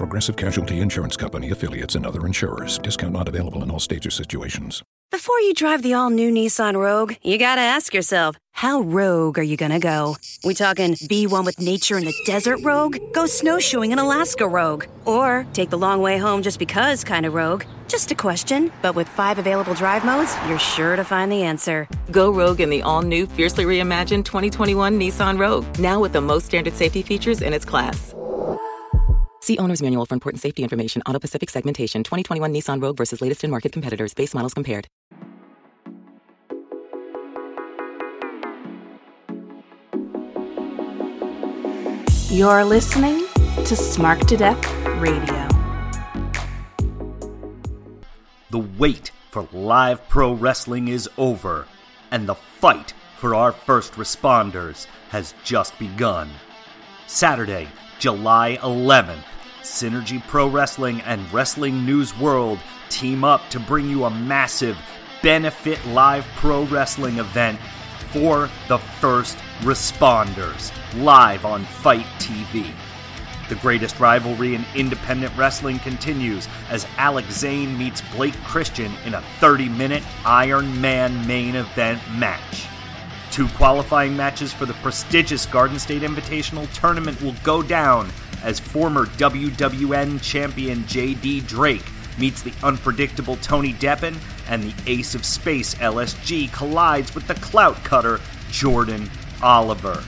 Progressive Casualty Insurance Company affiliates and other insurers. Discount not available in all states or situations. Before you drive the all new Nissan Rogue, you gotta ask yourself, how rogue are you gonna go? We talking be one with nature in the desert rogue? Go snowshoeing in Alaska rogue? Or take the long way home just because kind of rogue? Just a question, but with five available drive modes, you're sure to find the answer. Go rogue in the all new, fiercely reimagined 2021 Nissan Rogue, now with the most standard safety features in its class. See Owner's Manual for important safety information. Auto Pacific segmentation 2021 Nissan Rogue versus latest in market competitors. Base models compared. You're listening to Smark to Death Radio. The wait for live pro wrestling is over, and the fight for our first responders has just begun. Saturday, July 11th, Synergy Pro Wrestling and Wrestling News World team up to bring you a massive benefit live pro wrestling event for the first responders live on Fight TV. The greatest rivalry in independent wrestling continues as Alex Zane meets Blake Christian in a 30 minute Iron Man main event match. Two qualifying matches for the prestigious Garden State Invitational tournament will go down as former WWN champion JD Drake meets the unpredictable Tony Deppen, and the ace of space LSG collides with the clout cutter Jordan Oliver.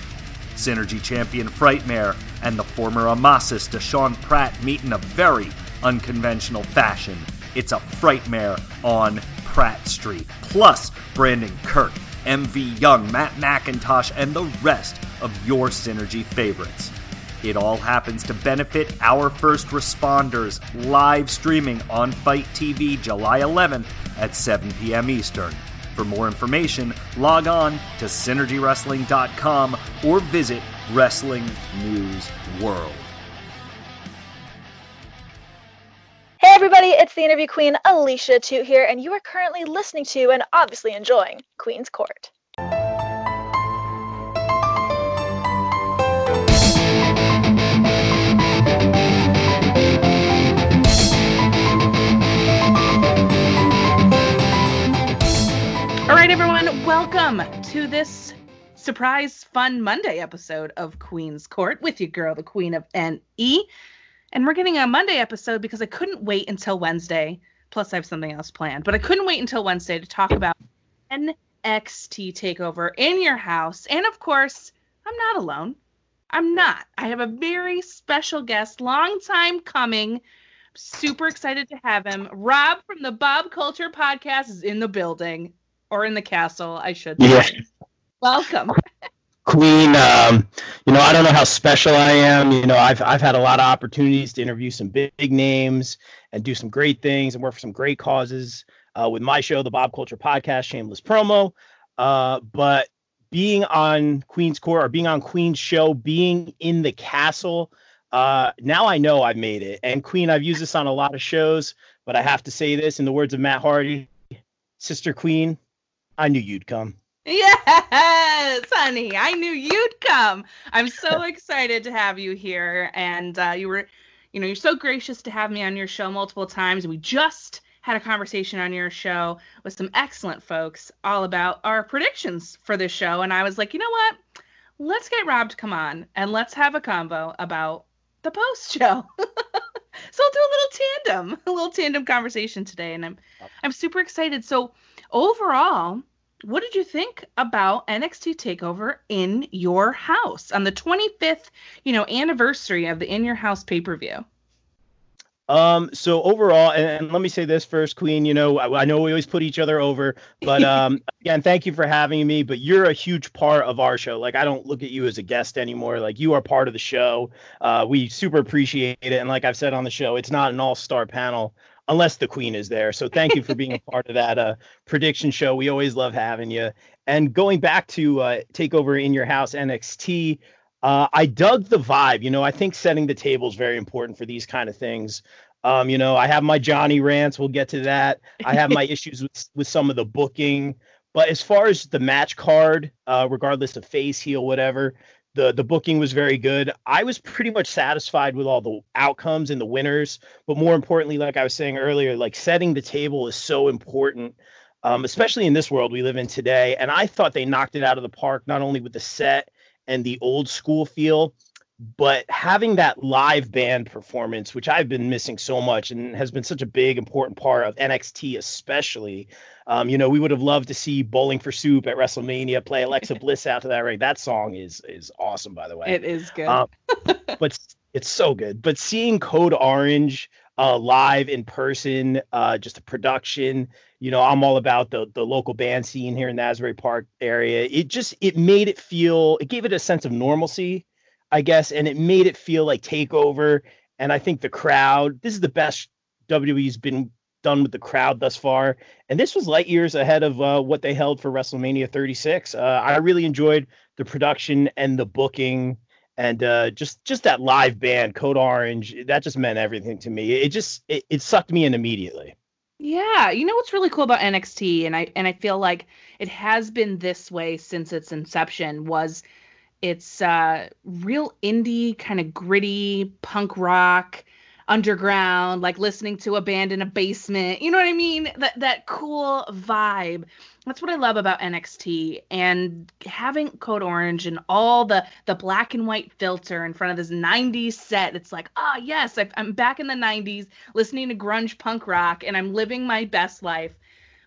Synergy champion Frightmare and the former Amasis Deshaun Pratt meet in a very unconventional fashion. It's a Frightmare on Pratt Street. Plus, Brandon Kirk, MV Young, Matt McIntosh, and the rest of your Synergy favorites. It all happens to benefit our first responders live streaming on Fight TV July 11th at 7 p.m. Eastern. For more information, log on to synergywrestling.com or visit Wrestling News World. Hey everybody, it's the interview queen Alicia Toot here, and you are currently listening to and obviously enjoying Queen's Court. Right, everyone, welcome to this surprise fun Monday episode of Queen's Court with your girl, the Queen of NE. And we're getting a Monday episode because I couldn't wait until Wednesday. Plus, I have something else planned, but I couldn't wait until Wednesday to talk about NXT Takeover in your house. And of course, I'm not alone. I'm not. I have a very special guest, long time coming. Super excited to have him. Rob from the Bob Culture Podcast is in the building or in the castle, I should say. Yeah. Welcome. Queen, um, you know, I don't know how special I am. You know, I've I've had a lot of opportunities to interview some big, big names and do some great things and work for some great causes uh, with my show, the Bob Culture Podcast, Shameless Promo. Uh, but being on Queen's Court or being on Queen's show, being in the castle, uh, now I know I've made it. And Queen, I've used this on a lot of shows, but I have to say this in the words of Matt Hardy, Sister Queen, I knew you'd come. Yes, honey, I knew you'd come. I'm so excited to have you here, and uh, you were, you know, you're so gracious to have me on your show multiple times. We just had a conversation on your show with some excellent folks all about our predictions for this show, and I was like, you know what? Let's get Rob to come on and let's have a convo about the post show. so I'll do a little tandem, a little tandem conversation today, and I'm I'm super excited. So overall, what did you think about NXT Takeover in your house on the 25th, you know, anniversary of the In Your House pay per view? Um, so overall, and, and, let me say this first, Queen. You know, I, I, know we always put each other over, but um, again, thank you for having me. But you're a huge part of our show. Like, I don't look at you as a guest anymore. Like, you are part of the show. Uh, we super appreciate it. And like I've said on the show, it's not an all-star panel unless the queen is there. So thank you for being a part of that uh, prediction show. We always love having you. And going back to uh, Takeover in Your House NXT, uh, I dug the vibe. You know, I think setting the table is very important for these kind of things. Um, you know, I have my Johnny rants. We'll get to that. I have my issues with with some of the booking. But as far as the match card, uh, regardless of face, heel, whatever, the the booking was very good. I was pretty much satisfied with all the outcomes and the winners. But more importantly, like I was saying earlier, like setting the table is so important, um, especially in this world we live in today. And I thought they knocked it out of the park, not only with the set and the old school feel, but having that live band performance, which I've been missing so much and has been such a big, important part of NXT, especially. Um, you know, we would have loved to see Bowling for Soup at WrestleMania play Alexa Bliss out to that ring. That song is is awesome, by the way. It is good. Um, but it's so good. But seeing Code Orange uh, live in person, uh, just a production. You know, I'm all about the the local band scene here in the Asbury Park area. It just it made it feel, it gave it a sense of normalcy I guess, and it made it feel like takeover. And I think the crowd, this is the best WWE's been done with the crowd thus far. And this was light years ahead of uh, what they held for WrestleMania 36. Uh, I really enjoyed the production and the booking and uh, just just that live band, Code Orange. That just meant everything to me. It just it, it sucked me in immediately. Yeah, you know what's really cool about NXT, and I and I feel like it has been this way since its inception was it's uh, real indie, kind of gritty punk rock, underground, like listening to a band in a basement. You know what I mean? That that cool vibe. That's what I love about NXT and having Code Orange and all the the black and white filter in front of this 90s set. It's like, ah, oh, yes, i am back in the 90s listening to grunge punk rock and I'm living my best life.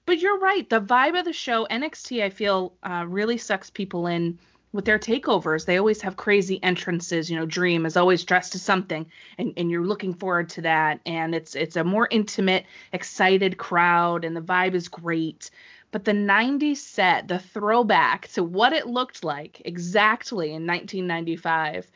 But you're right. The vibe of the show, NXT, I feel uh, really sucks people in with their takeovers. They always have crazy entrances. You know, Dream is always dressed as something, and, and you're looking forward to that. And it's it's a more intimate, excited crowd, and the vibe is great. But the 90s set, the throwback to what it looked like exactly in 1995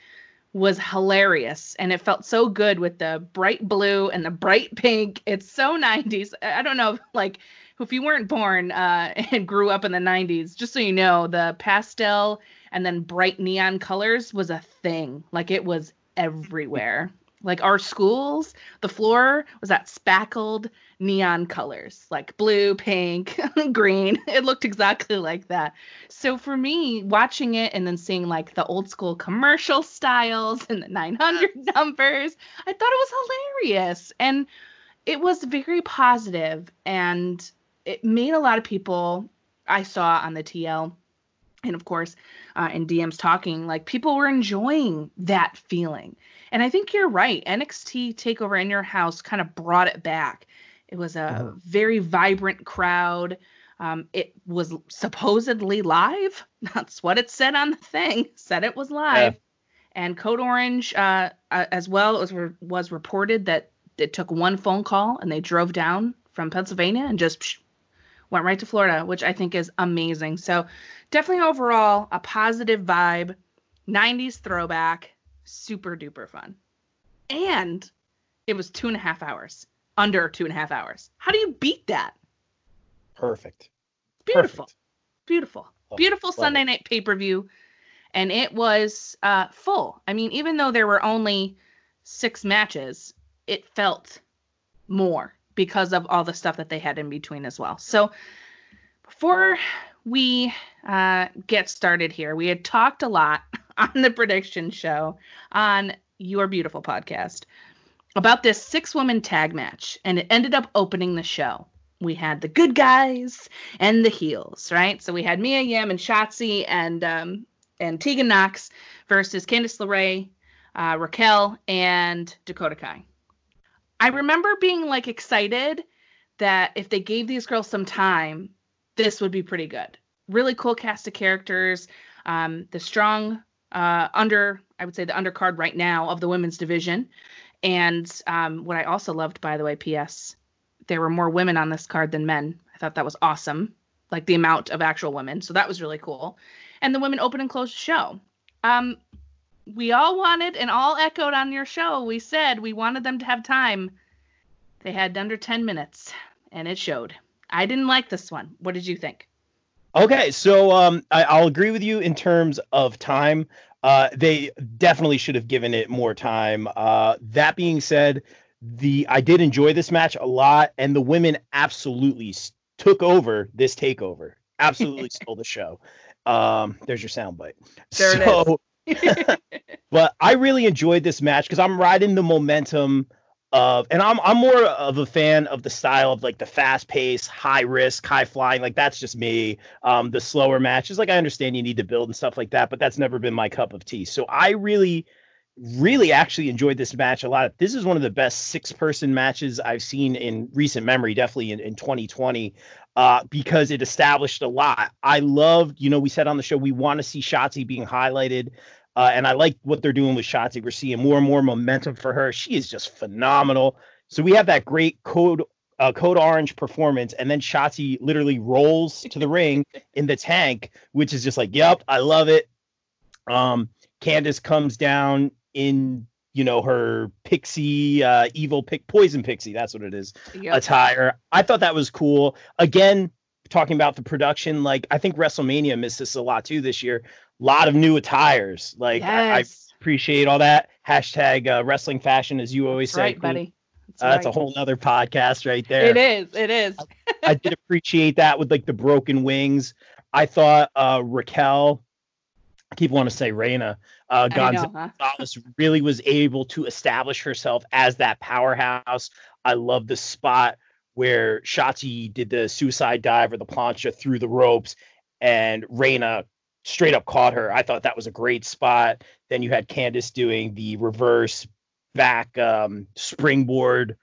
was hilarious and it felt so good with the bright blue and the bright pink. It's so 90s. I don't know like if you weren't born uh, and grew up in the 90s, just so you know, the pastel and then bright neon colors was a thing. Like it was everywhere. Like our schools, the floor was that spackled neon colors, like blue, pink, green. It looked exactly like that. So for me, watching it and then seeing like the old school commercial styles and the 900 numbers, I thought it was hilarious. And it was very positive and it made a lot of people I saw on the TL and of course uh, in DMs talking, like people were enjoying that feeling. And I think you're right. NXT Takeover in Your House kind of brought it back. It was a uh-huh. very vibrant crowd. Um, it was supposedly live. That's what it said on the thing. Said it was live. Yeah. And Code Orange, uh, uh, as well, as was, was reported that it took one phone call and they drove down from Pennsylvania and just psh, went right to Florida, which I think is amazing. So definitely overall a positive vibe, 90s throwback, super duper fun. And it was two and a half hours, under two and a half hours. How do you beat that? Perfect. Beautiful. Perfect. Beautiful. Oh, Beautiful Sunday it. night pay per view. And it was uh, full. I mean, even though there were only six matches, it felt more because of all the stuff that they had in between as well. So before we uh, get started here, we had talked a lot on the prediction show on Your Beautiful podcast about this six woman tag match, and it ended up opening the show. We had the good guys and the heels, right? So we had Mia Yim and Shotzi and um, and Tegan Nox versus Candice LeRae, uh, Raquel, and Dakota Kai. I remember being like excited that if they gave these girls some time, this would be pretty good. Really cool cast of characters. Um, the strong uh, under, I would say the undercard right now of the women's division. And um, what I also loved, by the way, P.S., there were more women on this card than men. I thought that was awesome, like the amount of actual women. So that was really cool. And the women open and close the show. Um, we all wanted and all echoed on your show. We said we wanted them to have time. They had under 10 minutes, and it showed. I didn't like this one. What did you think? Okay, so um, I, will agree with you in terms of time. Uh, they definitely should have given it more time. Uh, that being said, the I did enjoy this match a lot, and the women absolutely took over this takeover. Absolutely stole the show. Um, there's your soundbite. There so, but I really enjoyed this match because I'm riding the momentum of and I'm I'm more of a fan of the style of like the fast pace, high risk, high flying. Like that's just me. Um, the slower matches, like I understand you need to build and stuff like that, but that's never been my cup of tea. So I really, really actually enjoyed this match a lot. This is one of the best six person matches I've seen in recent memory, definitely in, in 2020. Uh, because it established a lot. I loved, you know, we said on the show we want to see Shotzi being highlighted. Uh, and I like what they're doing with Shotzi. We're seeing more and more momentum for her. She is just phenomenal. So we have that great code uh, code orange performance, and then Shotzi literally rolls to the ring in the tank, which is just like, yep, I love it. Um, Candice comes down in you know her pixie uh, evil pick poison pixie that's what it is yep. attire i thought that was cool again talking about the production like i think wrestlemania missed this a lot too this year lot of new attires. Like yes. I, I, appreciate all that. Hashtag uh, wrestling fashion, as you always That's say, right, buddy. That's, uh, right. that's a whole nother podcast right there. It is. It is. I, I, did appreciate that with like the broken wings. I thought uh, Raquel, I keep wanting to say Reina, uh, Gonzalez huh? really was able to establish herself as that powerhouse. I love the spot where Shotzi did the suicide dive or the plancha through the ropes, and Reina straight up caught her. I thought that was a great spot. Then you had Candice doing the reverse back um, springboard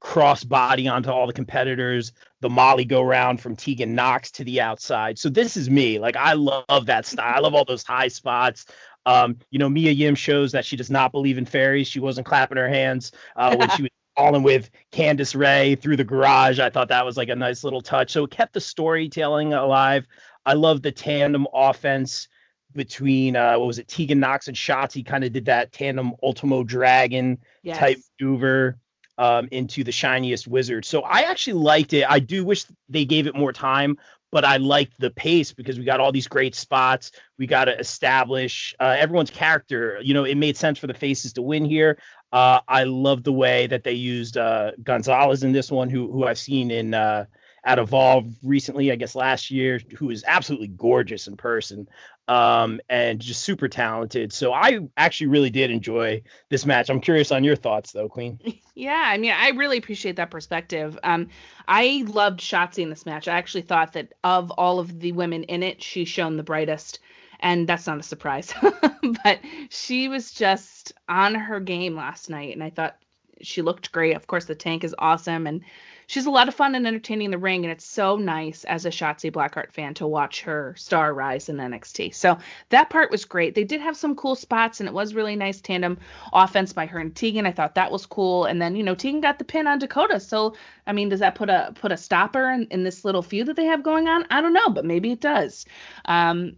cross body onto all the competitors, the Molly go round from Tegan Nox to the outside. So this is me. Like I love that style. I love all those high spots. Um, you know, Mia Yim shows that she does not believe in fairies. She wasn't clapping her hands uh, when she was falling with Candice Ray through the garage. I thought that was like a nice little touch. So it kept the storytelling alive. I love the tandem offense between uh, what was it, Tegan Nox and Shotzi kind of did that tandem Ultimo Dragon yes. type maneuver um, into the shining wizard. So I actually liked it. I do wish they gave it more time, but I liked the pace because we got all these great spots. We got to establish uh, everyone's character. You know, it made sense for the faces to win here. Uh, I love the way that they used uh, Gonzalez in this one, who who I've seen in uh, at Evolve recently, I guess last year, who is absolutely gorgeous in person um, and just super talented. So I actually really did enjoy this match. I'm curious on your thoughts, though, Queen. Yeah, I mean, I really appreciate that perspective. Um, I loved Shotzi in this match. I actually thought that of all of the women in it, she shone the brightest. And that's not a surprise. but she was just on her game last night. And I thought she looked great. Of course, the tank is awesome. And she's a lot of fun and entertaining in the ring, and it's so nice as a Shotzi Blackheart fan to watch her star rise in NXT. So that part was great. They did have some cool spots, and it was really nice tandem offense by her and Tegan. I thought that was cool. And then you know Tegan got the pin on Dakota. So I mean, does that put a put a stopper in, in this little feud that they have going on? I don't know, but maybe it does. Um,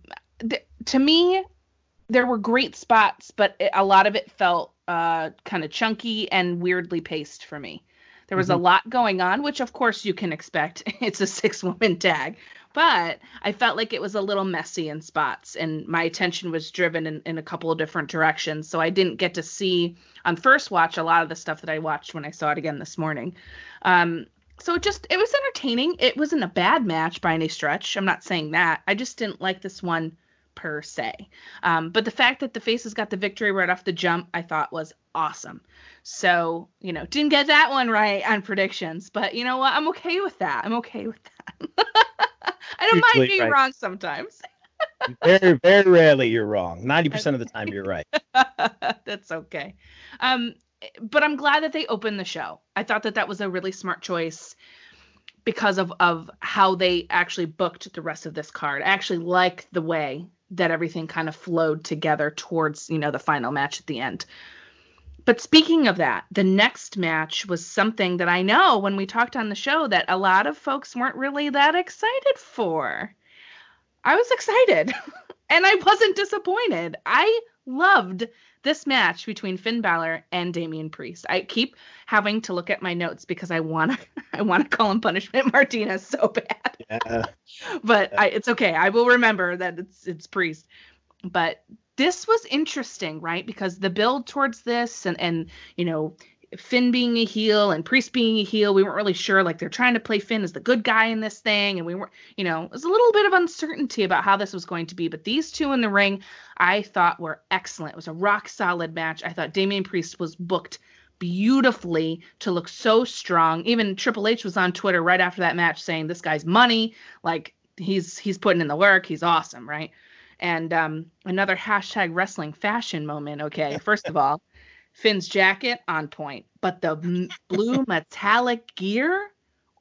th- to me, there were great spots, but it, a lot of it felt uh, kind of chunky and weirdly paced for me. There was mm-hmm. a lot going on, which of course you can expect. It's a six woman tag. But I felt like it was a little messy in spots, and my attention was driven in, in a couple of different directions. So I didn't get to see on first watch a lot of the stuff that I watched when I saw it again this morning. Um, so it just it was entertaining. It wasn't a bad match by any stretch. I'm not saying that. I just didn't like this one per se. Um, but the fact that the faces got the victory right off the jump, I thought was awesome. So, you know, didn't get that one right on predictions, but you know what? I'm okay with that. I'm okay with that. I don't mind being right. wrong sometimes. very, very rarely you're wrong. 90% of the time you're right. That's okay. Um, but I'm glad that they opened the show. I thought that that was a really smart choice because of of how they actually booked the rest of this card. I actually like the way that everything kind of flowed together towards, you know, the final match at the end. But speaking of that, the next match was something that I know when we talked on the show that a lot of folks weren't really that excited for. I was excited and I wasn't disappointed. I loved this match between Finn Balor and Damian Priest. I keep having to look at my notes because I want to I want to call him Punishment Martinez so bad. Yeah. but I, it's okay. I will remember that it's it's Priest. But this was interesting, right? Because the build towards this and and you know Finn being a heel and Priest being a heel, we weren't really sure. Like they're trying to play Finn as the good guy in this thing, and we weren't, you know, it was a little bit of uncertainty about how this was going to be. But these two in the ring, I thought were excellent. It was a rock solid match. I thought Damian Priest was booked beautifully to look so strong. Even Triple H was on Twitter right after that match saying this guy's money, like he's he's putting in the work, he's awesome, right? And um, another hashtag wrestling fashion moment. Okay, first of all. Finn's jacket on point, but the blue metallic gear,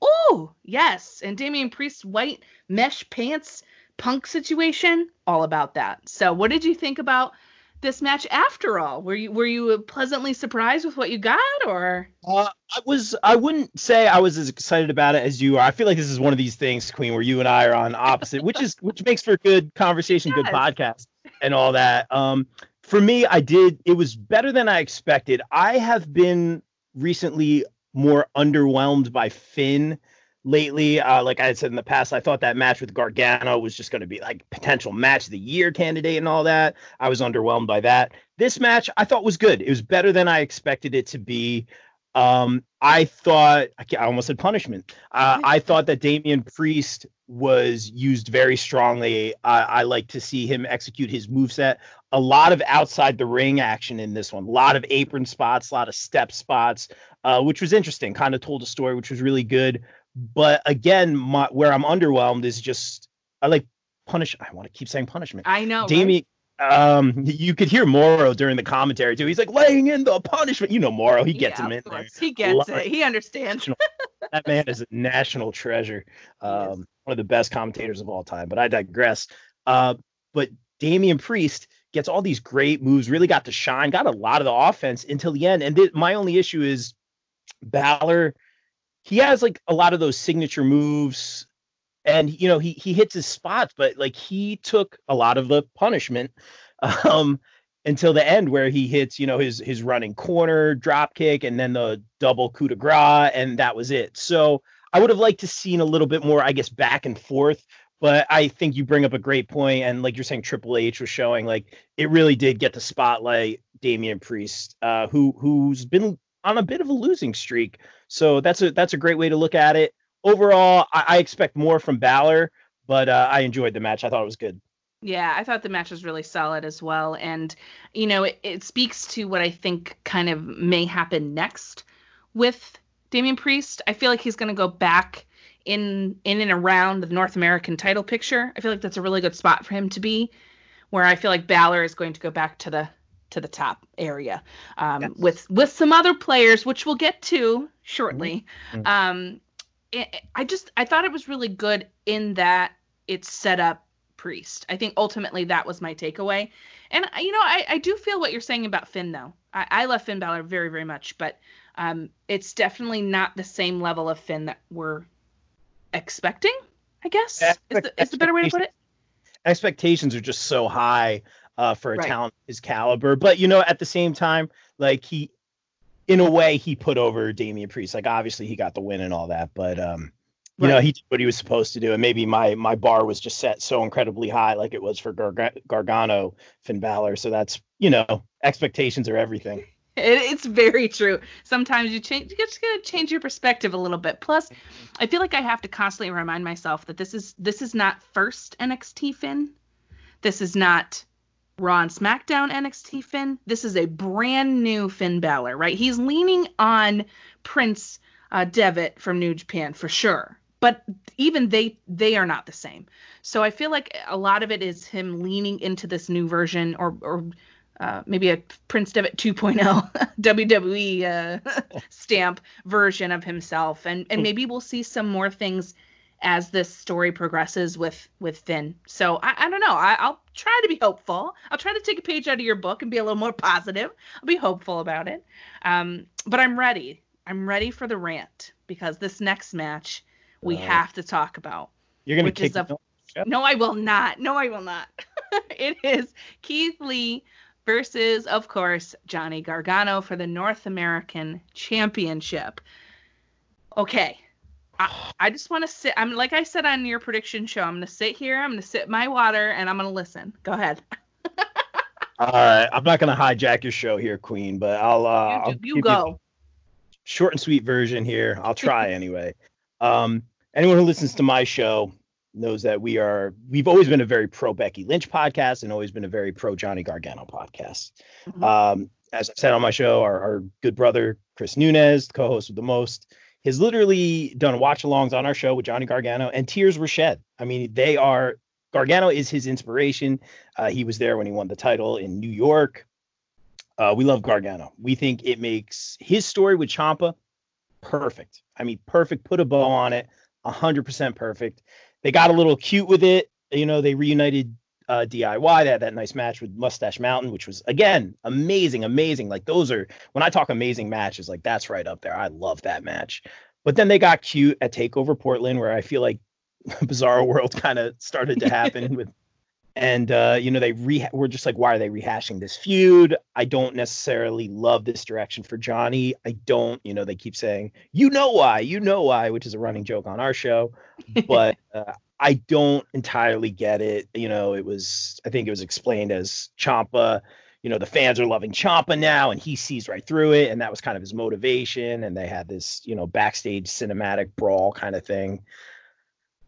oh yes, and Damian Priest's white mesh pants punk situation, all about that. So, what did you think about this match after all? Were you were you pleasantly surprised with what you got, or? Uh, I was. I wouldn't say I was as excited about it as you are. I feel like this is one of these things, Queen, where you and I are on opposite, which is which makes for good conversation, yes. good podcast, and all that. Um, for me, I did. It was better than I expected. I have been recently more underwhelmed by Finn lately. Uh, like I had said in the past, I thought that match with Gargano was just going to be like potential match of the year candidate and all that. I was underwhelmed by that. This match I thought was good. It was better than I expected it to be. Um, I thought I almost said punishment. Uh, I thought that Damian Priest was used very strongly. Uh, I like to see him execute his move set. A lot of outside the ring action in this one. A lot of apron spots, a lot of step spots, uh, which was interesting. Kind of told a story, which was really good. But again, my, where I'm underwhelmed is just I like punish. I want to keep saying punishment. I know. Damian. Right? um you could hear Mauro during the commentary too. He's like laying in the punishment. You know Mauro, he gets yeah, him in there. He gets it. He understands. that man is a national treasure. Um one of the best commentators of all time, but I digress. Uh but Damian Priest gets all these great moves, really got to shine, got a lot of the offense until the end. And th- my only issue is Balor he has like a lot of those signature moves and you know he he hits his spots but like he took a lot of the punishment um until the end where he hits you know his his running corner drop kick and then the double coup de grace and that was it so i would have liked to seen a little bit more i guess back and forth but i think you bring up a great point and like you're saying triple h was showing like it really did get to spotlight damian priest uh who who's been on a bit of a losing streak so that's a that's a great way to look at it overall, I, I expect more from Balor, but uh, I enjoyed the match. I thought it was good. Yeah, I thought the match was really solid as well. And, you know, it, it speaks to what I think kind of may happen next with Damian Priest. I feel like he's going to go back in in and around the North American title picture. I feel like that's a really good spot for him to be, where I feel like Balor is going to go back to the to the top area um, yes. with with some other players, which we'll get to shortly. Mm-hmm. Um, it, I just I thought it was really good in that it set up Priest. I think ultimately that was my takeaway. And you know, I, I do feel what you're saying about Finn though. I, I love Finn Balor very, very much, but um, it's definitely not the same level of Finn that we're expecting, I guess. Is the, is the better way to put it? Expectations are just so high uh, for a right. talent his caliber. But you know, at the same time, like he in a way he put over Damian Priest. Like obviously he got the win and all that, but um you right. know he did what he was supposed to do, and maybe my my bar was just set so incredibly high, like it was for Gar- Gargano, Finn Balor. So that's you know expectations are everything. It, it's very true. Sometimes you change, you just gotta change your perspective a little bit. Plus, I feel like I have to constantly remind myself that this is this is not first NXT Finn. This is not Raw and SmackDown NXT Finn. This is a brand new Finn Balor, right? He's leaning on Prince uh, Devitt from New Japan for sure, but even they they are not the same. So I feel like a lot of it is him leaning into this new version, or or uh, maybe a Prince Devitt 2.0 WWE uh, stamp version of himself, and and hmm. maybe we'll see some more things as this story progresses with with Finn. So I, I don't know. I, I'll try to be hopeful. I'll try to take a page out of your book and be a little more positive. I'll be hopeful about it. Um, but I'm ready. I'm ready for the rant because this next match we uh, have to talk about. You're gonna kick a, No, I will not. No, I will not. it is Keith Lee versus, of course, Johnny Gargano for the North American Championship. Okay. I, I just want to sit. I'm like I said on your prediction show. I'm gonna sit here. I'm gonna sit my water, and I'm gonna listen. Go ahead. All right, I'm not gonna hijack your show here, Queen, but I'll. Uh, you, I'll you go. short and sweet version here. I'll try anyway. Um, anyone who listens to my show knows that we are we've always been a very pro Becky Lynch podcast and always been a very pro Johnny Gargano podcast. Mm-hmm. Um, as I said on my show, our, our good brother Chris Nunez, co-host of the most, has literally done watch-alongs on our show with Johnny Gargano, and tears were shed. I mean, they are Gargano is his inspiration. Uh, he was there when he won the title in New York. Uh, we love Gargano. We think it makes his story with Ciampa perfect. I mean, perfect. Put a bow on it. 100% perfect. They got a little cute with it. You know, they reunited uh, DIY. They had that nice match with Mustache Mountain, which was again amazing, amazing. Like those are when I talk amazing matches, like that's right up there. I love that match. But then they got cute at Takeover Portland, where I feel like Bizarro World kind of started to happen with and uh, you know they re we're just like why are they rehashing this feud? I don't necessarily love this direction for johnny. I don't you know they keep saying you know why you know why which is a running joke on our show. But uh, i don't entirely get it. You know it was i think it was explained as Ciampa you know the fans are loving Ciampa now and he sees right through it. And that was kind of his motivation. And they had this you know backstage cinematic brawl kind of thing.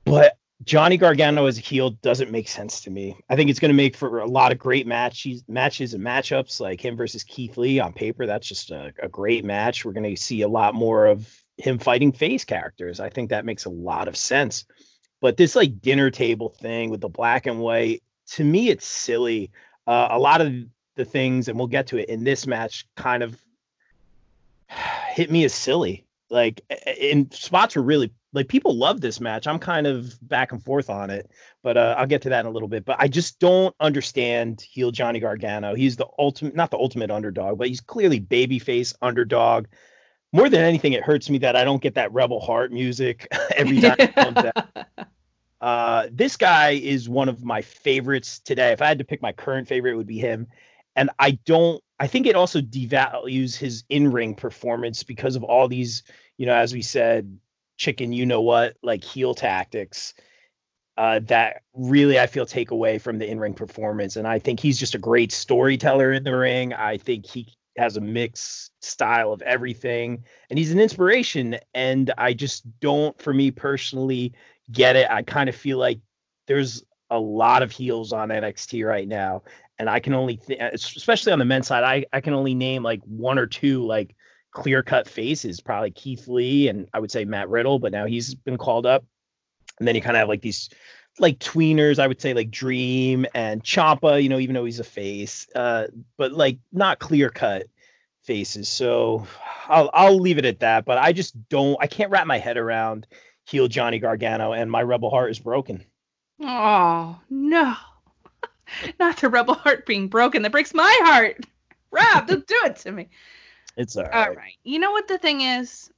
But Johnny Gargano as a heel doesn't make sense to me. I think it's going to make for a lot of great matches, matches and matchups like him versus Keith Lee on paper. That's just a, a great match. We're going to see a lot more of him fighting face characters. I think that makes a lot of sense. But this like dinner table thing with the black and white, to me, it's silly. Uh, a lot of the things, and we'll get to it in this match, kind of hit me as silly. Like, in spots were really like people love this match. I'm kind of back and forth on it, but uh, I'll get to that in a little bit. But I just don't understand heel Johnny Gargano. He's the ultimate, not the ultimate underdog, but he's clearly babyface underdog. More than anything, it hurts me that I don't get that Rebel Heart music every time. uh, this guy is one of my favorites today. If I had to pick my current favorite, it would be him. And I don't. I think it also devalues his in-ring performance because of all these, you know, as we said, chicken you know what like heel tactics uh, that really I feel take away from the in-ring performance. And I think he's just a great storyteller in the ring. I think he has a mixed style of everything, and he's an inspiration. And I just don't, for me personally, get it. I kind of feel like there's a lot of heels on NXT right now, and I can only, th- especially on the men's side, I I can only name like one or two like clear cut faces, probably Keith Lee and I would say Matt Riddle, but now he's been called up. And then you kind of have like these like tweeners, I would say like Dream and Ciampa, you know, even though he's a face, uh, but like not clear cut faces. So I'll I'll leave it at that. But I just don't I can't wrap my head around heel Johnny Gargano and my rebel heart is broken. Oh no. Not the rebel heart being broken. That breaks my heart. Rob, don't do it to me. It's all right. All right. You know what the thing is?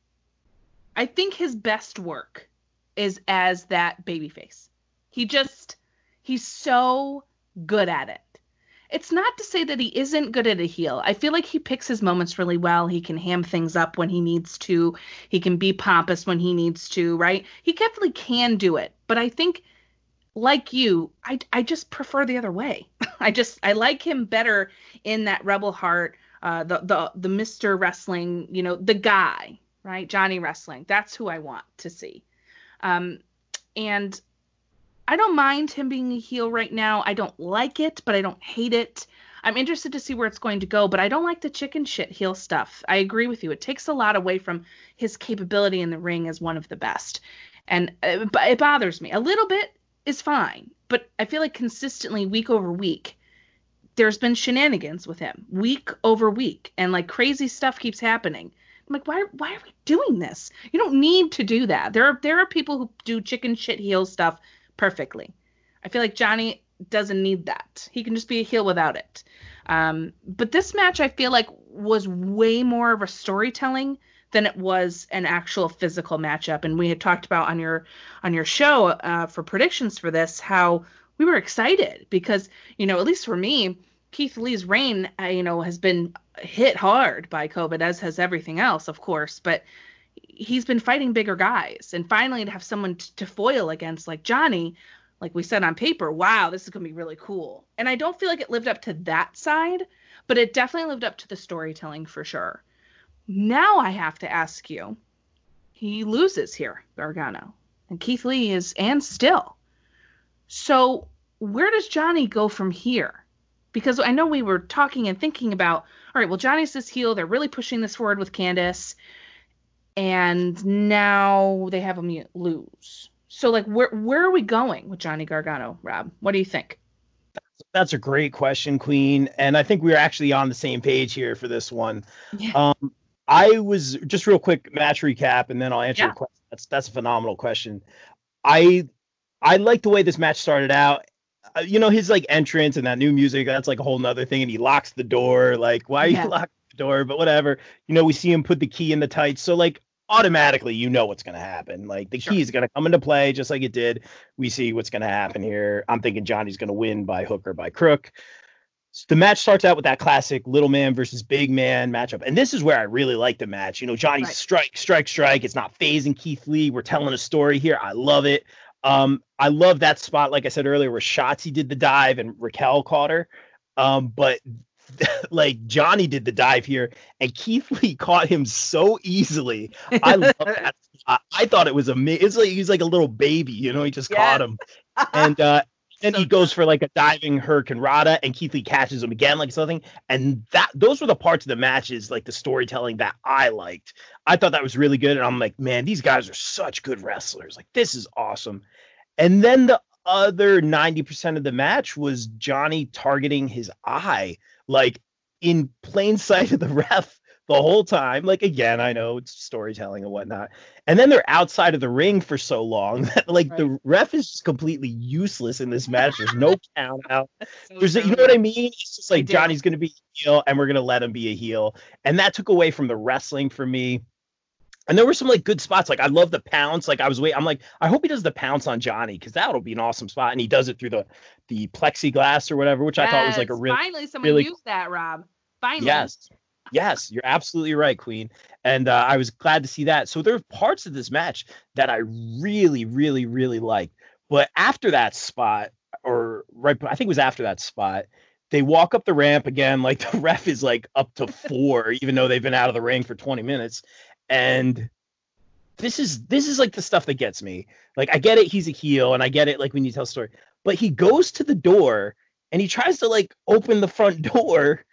I think his best work is as that babyface. He just he's so good at it. It's not to say that he isn't good at a heel. I feel like he picks his moments really well. He can ham things up when he needs to. He can be pompous when he needs to, right? He definitely can do it. But I think like you, I I just prefer the other way. I just I like him better in that rebel heart uh, the the the Mr. Wrestling, you know, the guy, right? Johnny Wrestling. That's who I want to see. Um, and I don't mind him being a heel right now. I don't like it, but I don't hate it. I'm interested to see where it's going to go, but I don't like the chicken shit heel stuff. I agree with you. It takes a lot away from his capability in the ring as one of the best. And uh, it bothers me. A little bit is fine, but I feel like consistently week over week there's been shenanigans with him week over week and like crazy stuff keeps happening. I'm like, why why are we doing this? You don't need to do that. There are there are people who do chicken shit heel stuff perfectly. I feel like Johnny doesn't need that. He can just be a heel without it. Um, but this match I feel like was way more of a storytelling than it was an actual physical matchup. And we had talked about on your on your show uh, for predictions for this how we were excited because you know at least for me Keith Lee's reign, you know, has been hit hard by COVID, as has everything else, of course. But he's been fighting bigger guys, and finally to have someone t- to foil against like Johnny, like we said on paper, wow, this is gonna be really cool. And I don't feel like it lived up to that side, but it definitely lived up to the storytelling for sure. Now I have to ask you, he loses here, Gargano, and Keith Lee is and still. So where does Johnny go from here? Because I know we were talking and thinking about, all right, well, Johnny's this heel. They're really pushing this forward with Candice. And now they have him lose. So, like, where where are we going with Johnny Gargano, Rob? What do you think? That's a great question, Queen. And I think we're actually on the same page here for this one. Yeah. Um, I was just real quick match recap, and then I'll answer yeah. your question. That's that's a phenomenal question. I I like the way this match started out. Uh, you know his like entrance and that new music. That's like a whole nother thing. And he locks the door. Like why yeah. you lock the door? But whatever. You know we see him put the key in the tights. So like automatically you know what's going to happen. Like the sure. key is going to come into play just like it did. We see what's going to happen here. I'm thinking Johnny's going to win by hook or by crook. So the match starts out with that classic little man versus big man matchup. And this is where I really like the match. You know, Johnny right. strike, strike, strike. It's not phasing Keith Lee. We're telling a story here. I love it. Um, I love that spot, like I said earlier, where Shotzi did the dive and Raquel caught her. Um, but like Johnny did the dive here, and Keith Lee caught him so easily. I love that. I, I thought it was amazing. It's like he's like a little baby, you know. He just yes. caught him, and uh, then so he goes for like a diving hurricanrana, and Keith Lee catches him again, like something. And that those were the parts of the matches, like the storytelling that I liked. I thought that was really good, and I'm like, man, these guys are such good wrestlers. Like this is awesome. And then the other 90% of the match was Johnny targeting his eye like in plain sight of the ref the whole time. Like again, I know it's storytelling and whatnot. And then they're outside of the ring for so long that like right. the ref is just completely useless in this match. There's no count out. So There's a, you know what I mean? It's just like Johnny's gonna be a heel and we're gonna let him be a heel. And that took away from the wrestling for me. And there were some like good spots. Like I love the pounce. Like I was waiting. I'm like, I hope he does the pounce on Johnny because that'll be an awesome spot. And he does it through the the plexiglass or whatever, which yes, I thought was like a really finally someone really, used that, Rob. Finally. Yes. Yes, you're absolutely right, Queen. And uh, I was glad to see that. So there are parts of this match that I really, really, really liked. But after that spot, or right, I think it was after that spot, they walk up the ramp again. Like the ref is like up to four, even though they've been out of the ring for 20 minutes and this is this is like the stuff that gets me. Like I get it, he's a heel, and I get it, like when you tell a story, but he goes to the door and he tries to like open the front door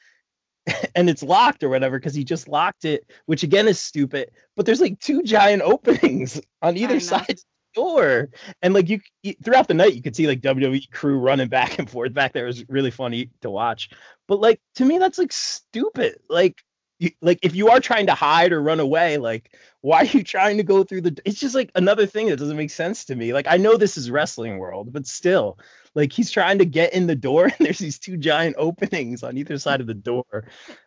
and it's locked or whatever because he just locked it, which again is stupid. But there's like two giant openings on either side of the door, and like you throughout the night you could see like WWE crew running back and forth back there. It was really funny to watch. But like to me, that's like stupid. Like like if you are trying to hide or run away like why are you trying to go through the it's just like another thing that doesn't make sense to me like i know this is wrestling world but still like he's trying to get in the door and there's these two giant openings on either side of the door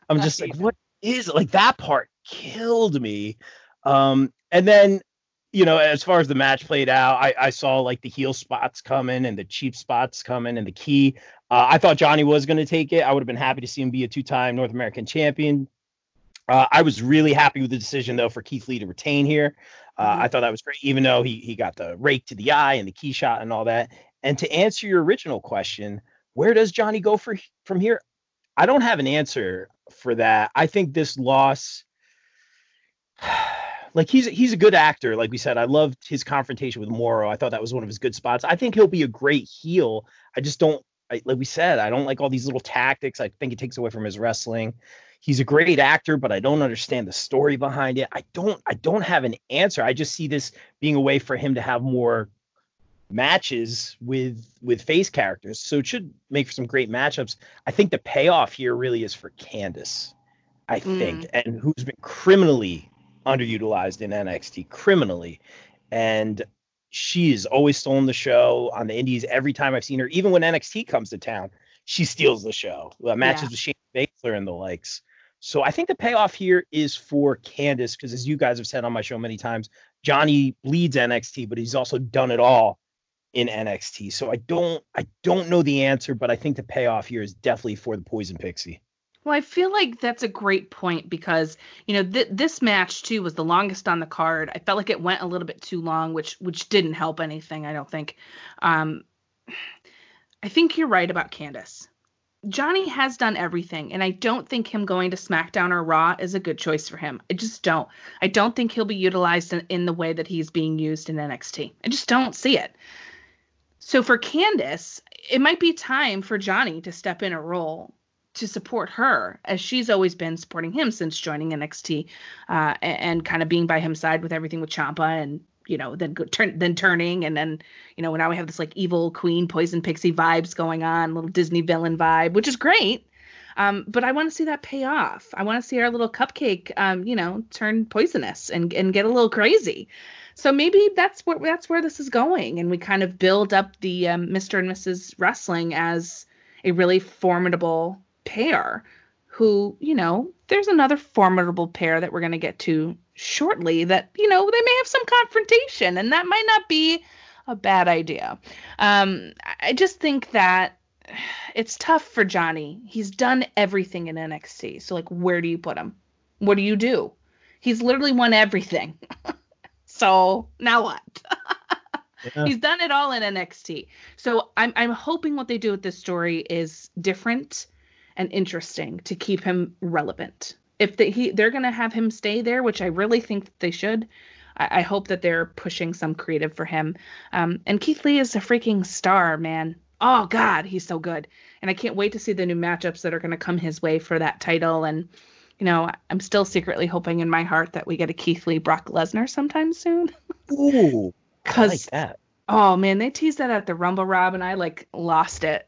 i'm just like what is like that part killed me um and then you know, as far as the match played out, I, I saw like the heel spots coming and the cheap spots coming and the key. Uh, I thought Johnny was going to take it. I would have been happy to see him be a two-time North American champion. Uh, I was really happy with the decision though for Keith Lee to retain here. Uh, mm-hmm. I thought that was great, even though he he got the rake to the eye and the key shot and all that. And to answer your original question, where does Johnny go for from here? I don't have an answer for that. I think this loss, like he's he's a good actor. Like we said, I loved his confrontation with Mauro. I thought that was one of his good spots. I think he'll be a great heel. I just don't. I, like we said, I don't like all these little tactics. I think it takes away from his wrestling he's a great actor but i don't understand the story behind it. I don't i don't have an answer. I just see this being a way for him to have more matches with with face characters. So it should make for some great matchups. I think the payoff here really is for candice i mm. think and who's been criminally underutilized in nxt criminally. And she is always stolen the show on the indies. Every time i've seen her even when nxt comes to town she steals the show. Uh, matches yeah. with Shayna Baszler and the likes so I think the payoff here is for Candice because, as you guys have said on my show many times, Johnny bleeds NXT, but he's also done it all in NXT. So I don't I don't know the answer, but I think the payoff here is definitely for the Poison Pixie. Well, I feel like that's a great point because you know th- this match too was the longest on the card. I felt like it went a little bit too long, which which didn't help anything. I don't think. Um, I think you're right about Candice. Johnny has done everything, and I don't think him going to SmackDown or Raw is a good choice for him. I just don't. I don't think he'll be utilized in, in the way that he's being used in NXT. I just don't see it. So for Candice, it might be time for Johnny to step in a role to support her, as she's always been supporting him since joining NXT, uh, and, and kind of being by his side with everything with Ciampa and you know, then turn, then turning, and then you know now we have this like evil queen, poison pixie vibes going on, little Disney villain vibe, which is great. Um, but I want to see that pay off. I want to see our little cupcake, um, you know, turn poisonous and and get a little crazy. So maybe that's what that's where this is going, and we kind of build up the um, Mr. and Mrs. Wrestling as a really formidable pair. Who, you know, there's another formidable pair that we're going to get to shortly that you know they may have some confrontation and that might not be a bad idea. Um, i just think that it's tough for johnny. He's done everything in nxt so like where do you put him? What do you do? He's literally won everything. So now what? Yeah. he's done it all in nxt so I'm, I'm hoping what they do with this story is different and interesting to keep him relevant if they, he they're gonna have him stay there, which I really think they should. I, I hope that they're pushing some creative for him. Um, and Keith Lee is a freaking star, man. Oh God, he's so good, and I can't wait to see the new matchups that are gonna come his way for that title. And you know, I'm still secretly hoping in my heart that we get a Keith Lee Brock Lesnar sometime soon. Ooh, Cause, like that. Oh man, they teased that at the Rumble, Rob, and I like lost it.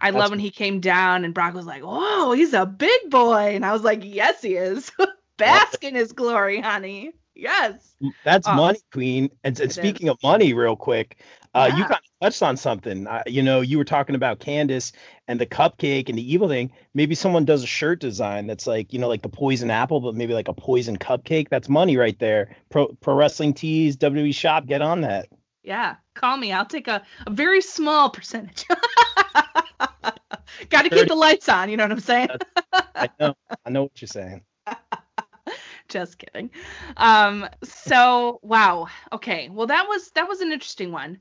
I That's love when he came down and Brock was like, "Whoa, he's a big boy," and I was like, "Yes, he is. Bask in his glory, honey." Yes. That's oh. money, Queen. And, and speaking is. of money, real quick, uh, yeah. you kind of touched on something. Uh, you know, you were talking about Candice and the cupcake and the evil thing. Maybe someone does a shirt design that's like, you know, like the poison apple, but maybe like a poison cupcake. That's money right there. Pro Pro Wrestling Tees, WWE Shop, get on that. Yeah, call me. I'll take a, a very small percentage. Got to keep the lights on. You know what I'm saying? I know. I know what you're saying. Just kidding. Um. So wow. Okay. Well, that was that was an interesting one,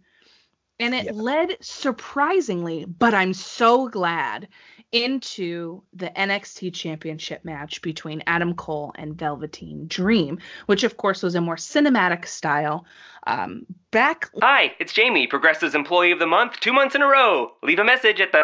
and it yeah. led surprisingly, but I'm so glad into the NXT Championship match between Adam Cole and Velveteen Dream, which of course was a more cinematic style. Um, back. Hi, it's Jamie, Progressive's Employee of the Month, two months in a row. Leave a message at the.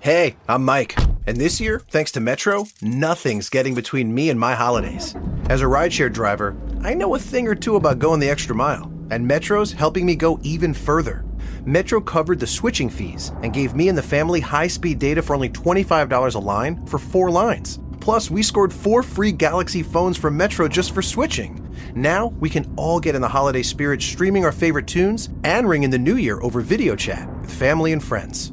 Hey, I'm Mike. And this year, thanks to Metro, nothing's getting between me and my holidays. As a rideshare driver, I know a thing or two about going the extra mile. And Metro's helping me go even further. Metro covered the switching fees and gave me and the family high speed data for only $25 a line for four lines. Plus, we scored four free Galaxy phones from Metro just for switching. Now, we can all get in the holiday spirit streaming our favorite tunes and ring in the new year over video chat with family and friends.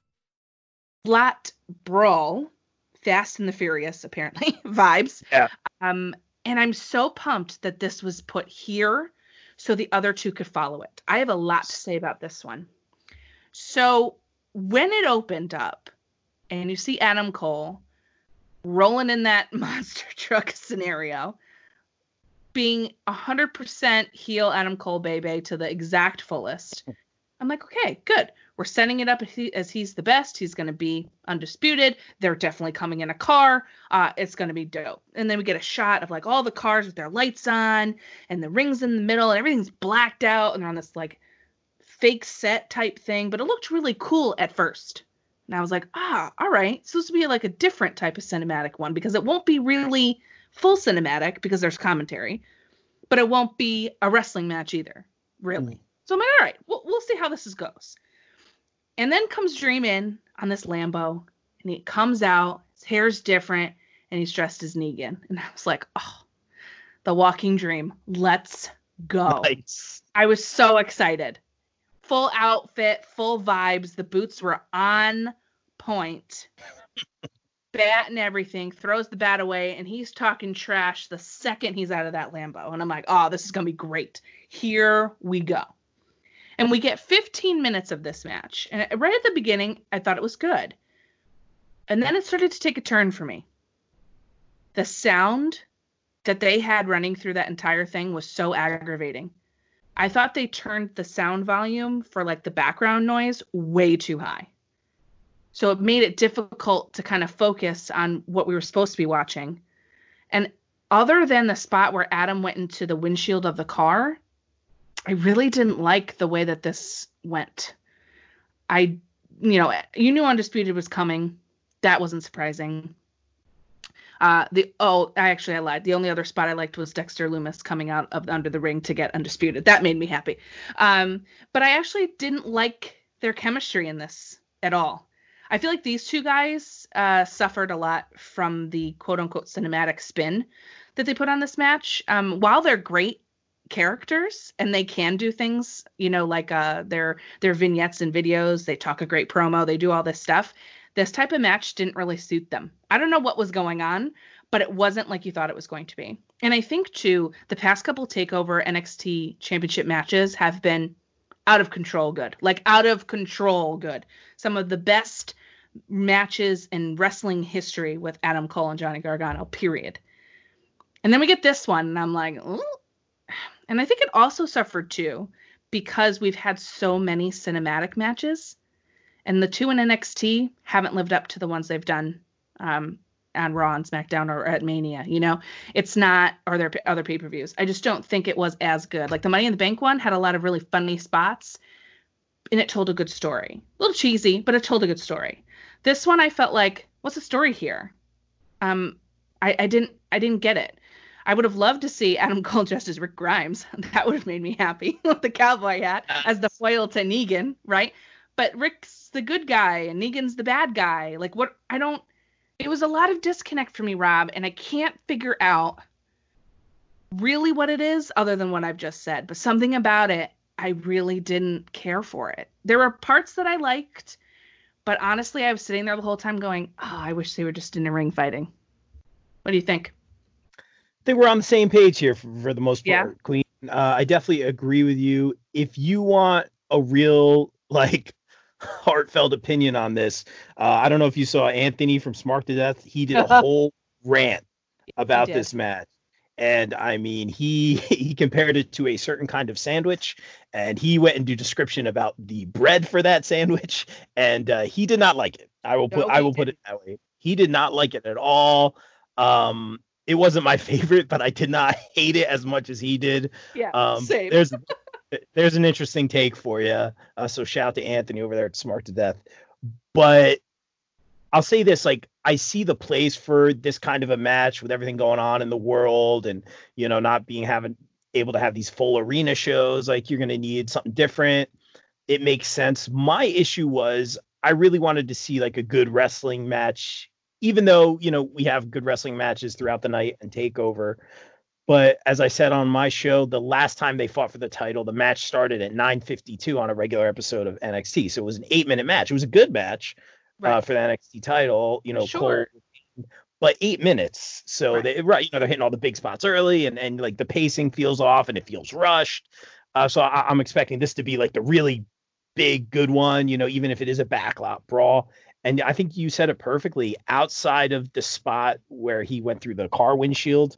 flat brawl, Fast and the Furious, apparently vibes. Yeah. Um, and I'm so pumped that this was put here so the other two could follow it. I have a lot to say about this one. So when it opened up, and you see Adam Cole rolling in that monster truck scenario, being 100% heel Adam Cole baby to the exact fullest. I'm like, okay, good. We're setting it up as, he, as he's the best. He's going to be undisputed. They're definitely coming in a car. Uh, it's going to be dope. And then we get a shot of like all the cars with their lights on and the rings in the middle and everything's blacked out and they're on this like fake set type thing. But it looked really cool at first. And I was like, ah, all right. So this will be like a different type of cinematic one because it won't be really full cinematic because there's commentary, but it won't be a wrestling match either, really. Mm. So I'm like, all right, we'll, we'll see how this is goes. And then comes Dream in on this Lambo, and he comes out. His hair's different, and he's dressed as Negan. And I was like, oh, the walking dream. Let's go. Nice. I was so excited. Full outfit, full vibes. The boots were on point. bat and everything, throws the bat away, and he's talking trash the second he's out of that Lambo. And I'm like, oh, this is going to be great. Here we go. And we get 15 minutes of this match. And right at the beginning, I thought it was good. And then it started to take a turn for me. The sound that they had running through that entire thing was so aggravating. I thought they turned the sound volume for like the background noise way too high. So it made it difficult to kind of focus on what we were supposed to be watching. And other than the spot where Adam went into the windshield of the car, I really didn't like the way that this went. I, you know, you knew Undisputed was coming. That wasn't surprising. Uh, the oh, I actually I lied. The only other spot I liked was Dexter Lumis coming out of under the ring to get Undisputed. That made me happy. Um, but I actually didn't like their chemistry in this at all. I feel like these two guys uh, suffered a lot from the quote unquote cinematic spin that they put on this match. Um, while they're great characters and they can do things, you know, like uh, their their vignettes and videos, they talk a great promo, they do all this stuff. This type of match didn't really suit them. I don't know what was going on, but it wasn't like you thought it was going to be. And I think too, the past couple takeover NXT championship matches have been out of control good. Like out of control good. Some of the best matches in wrestling history with Adam Cole and Johnny Gargano, period. And then we get this one, and I'm like, Ooh. And I think it also suffered too because we've had so many cinematic matches, and the two in NXT haven't lived up to the ones they've done um, on Raw and SmackDown or at Mania. You know, it's not, or their other pay per views. I just don't think it was as good. Like the Money in the Bank one had a lot of really funny spots, and it told a good story. A little cheesy, but it told a good story. This one I felt like, what's the story here? Um, I, I didn't I didn't get it. I would have loved to see Adam Cole dressed as Rick Grimes. That would have made me happy with the cowboy hat as the foil to Negan, right? But Rick's the good guy and Negan's the bad guy. Like what I don't it was a lot of disconnect for me, Rob, and I can't figure out really what it is other than what I've just said. But something about it, I really didn't care for it. There were parts that I liked. But honestly, I was sitting there the whole time going, "Oh, I wish they were just in a ring fighting." What do you think? I think we're on the same page here for, for the most part, yeah. Queen. Uh, I definitely agree with you. If you want a real like heartfelt opinion on this, uh, I don't know if you saw Anthony from Smark to Death. He did a whole rant about this match, and I mean he he compared it to a certain kind of sandwich, and he went into description about the bread for that sandwich, and uh, he did not like it. I will put no, I will put it that way. He did not like it at all. Um, it wasn't my favorite, but I did not hate it as much as he did. Yeah, um, same. There's there's an interesting take for you. Uh, so shout out to Anthony over there at Smark to Death. But I'll say this: like I see the place for this kind of a match with everything going on in the world, and you know, not being having able to have these full arena shows. Like you're going to need something different. It makes sense. My issue was I really wanted to see like a good wrestling match, even though you know we have good wrestling matches throughout the night and Takeover. But as I said on my show, the last time they fought for the title, the match started at 9:52 on a regular episode of NXT. So it was an eight-minute match. It was a good match, uh, right. uh, for the NXT title. You know, sure. Cole, but eight minutes. So right. they right, you know, they're hitting all the big spots early, and and like the pacing feels off, and it feels rushed. Uh, so I, I'm expecting this to be like the really big good one. You know, even if it is a backlot brawl. And I think you said it perfectly. Outside of the spot where he went through the car windshield,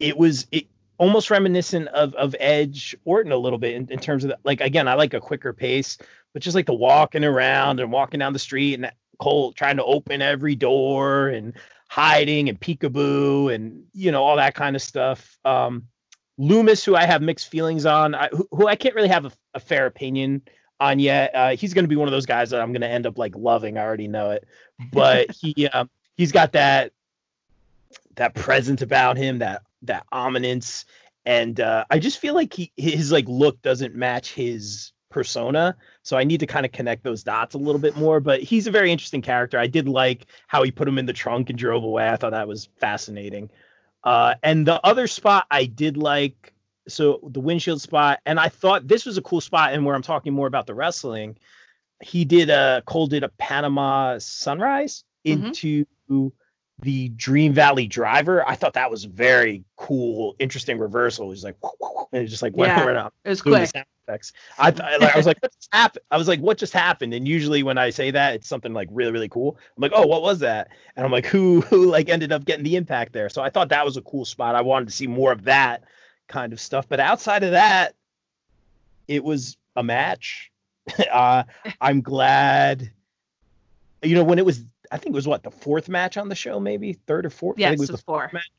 it was it almost reminiscent of of Edge Orton a little bit in, in terms of the, like again, I like a quicker pace, but just like the walking around and walking down the street and Cole trying to open every door and hiding and peekaboo and you know all that kind of stuff. Um, Lumis, who I have mixed feelings on, I, who, who, I can't really have a, a fair opinion yet. Uh, he's going to be one of those guys that I'm going to end up like loving. I already know it, but he um, he's got that that presence about him, that that ominence, and uh, I just feel like he his like look doesn't match his persona. So I need to kind of connect those dots a little bit more. But he's a very interesting character. I did like how he put him in the trunk and drove away. I thought that was fascinating. Uh, and the other spot I did like, so the windshield spot, and I thought this was a cool spot. And where I'm talking more about the wrestling, he did a Cole did a Panama sunrise mm-hmm. into the Dream Valley Driver. I thought that was very cool, interesting reversal. Was like, and it just like went yeah, around. It was quick. Effects. I, I, I was like, what just happened? I was like, what just happened? And usually when I say that, it's something like really, really cool. I'm like, oh, what was that? And I'm like, who, who like ended up getting the impact there? So I thought that was a cool spot. I wanted to see more of that kind of stuff. But outside of that, it was a match. uh, I'm glad. You know, when it was I think it was what the fourth match on the show, maybe third or fourth. Think it was the fourth match.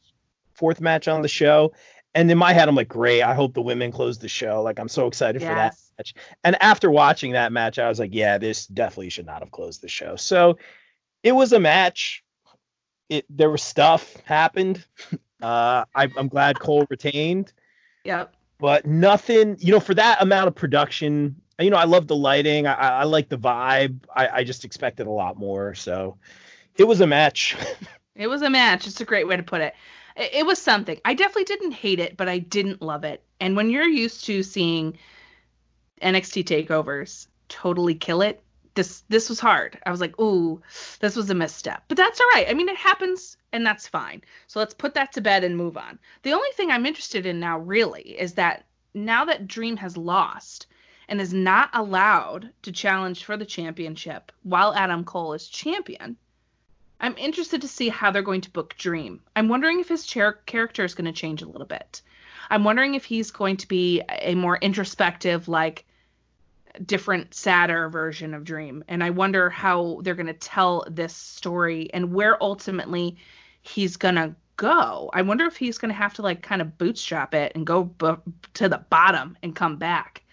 Fourth match on the show, and in my head, I'm like, great. I hope the women close the show. Like, I'm so excited yes. for that match. And after watching that match, I was like, yeah, this definitely should not have closed the show. So it was a match. It there was stuff happened. Uh, I, I'm glad Cole retained. Yep. But nothing, you know, for that amount of production, you know, I love the lighting. I, I like the vibe. I, I just expected a lot more. So it was a match. it was a match. It's a great way to put it. it. It was something. I definitely didn't hate it, but I didn't love it. And when you're used to seeing NXT takeovers totally kill it, this this was hard. I was like, ooh, this was a misstep. But that's all right. I mean, it happens and that's fine. So let's put that to bed and move on. The only thing I'm interested in now really is that now that Dream has lost, and is not allowed to challenge for the championship while Adam Cole is champion. I'm interested to see how they're going to book Dream. I'm wondering if his char- character is going to change a little bit. I'm wondering if he's going to be a more introspective, like different, sadder version of Dream. And I wonder how they're going to tell this story and where ultimately he's going to go. I wonder if he's going to have to like kind of bootstrap it and go b- to the bottom and come back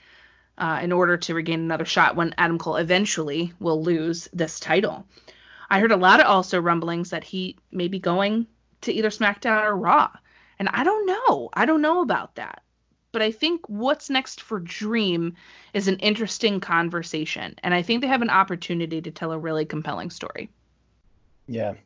uh, in order to regain another shot when Adam Cole eventually will lose this title. I heard a lot of also rumblings that he may be going to either SmackDown or Raw. And I don't know. I don't know about that. But I think what's next for Dream is an interesting conversation. And I think they have an opportunity to tell a really compelling story. Yeah.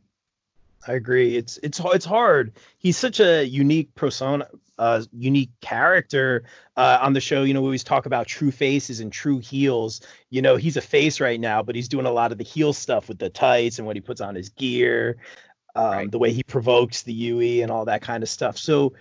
I agree. It's it's it's hard. He's such a unique persona, uh, unique character uh, on the show. You know, we always talk about true faces and true heels. You know, he's a face right now, but he's doing a lot of the heel stuff with the tights and what he puts on his gear, um, right. the way he provokes the UE and all that kind of stuff. So,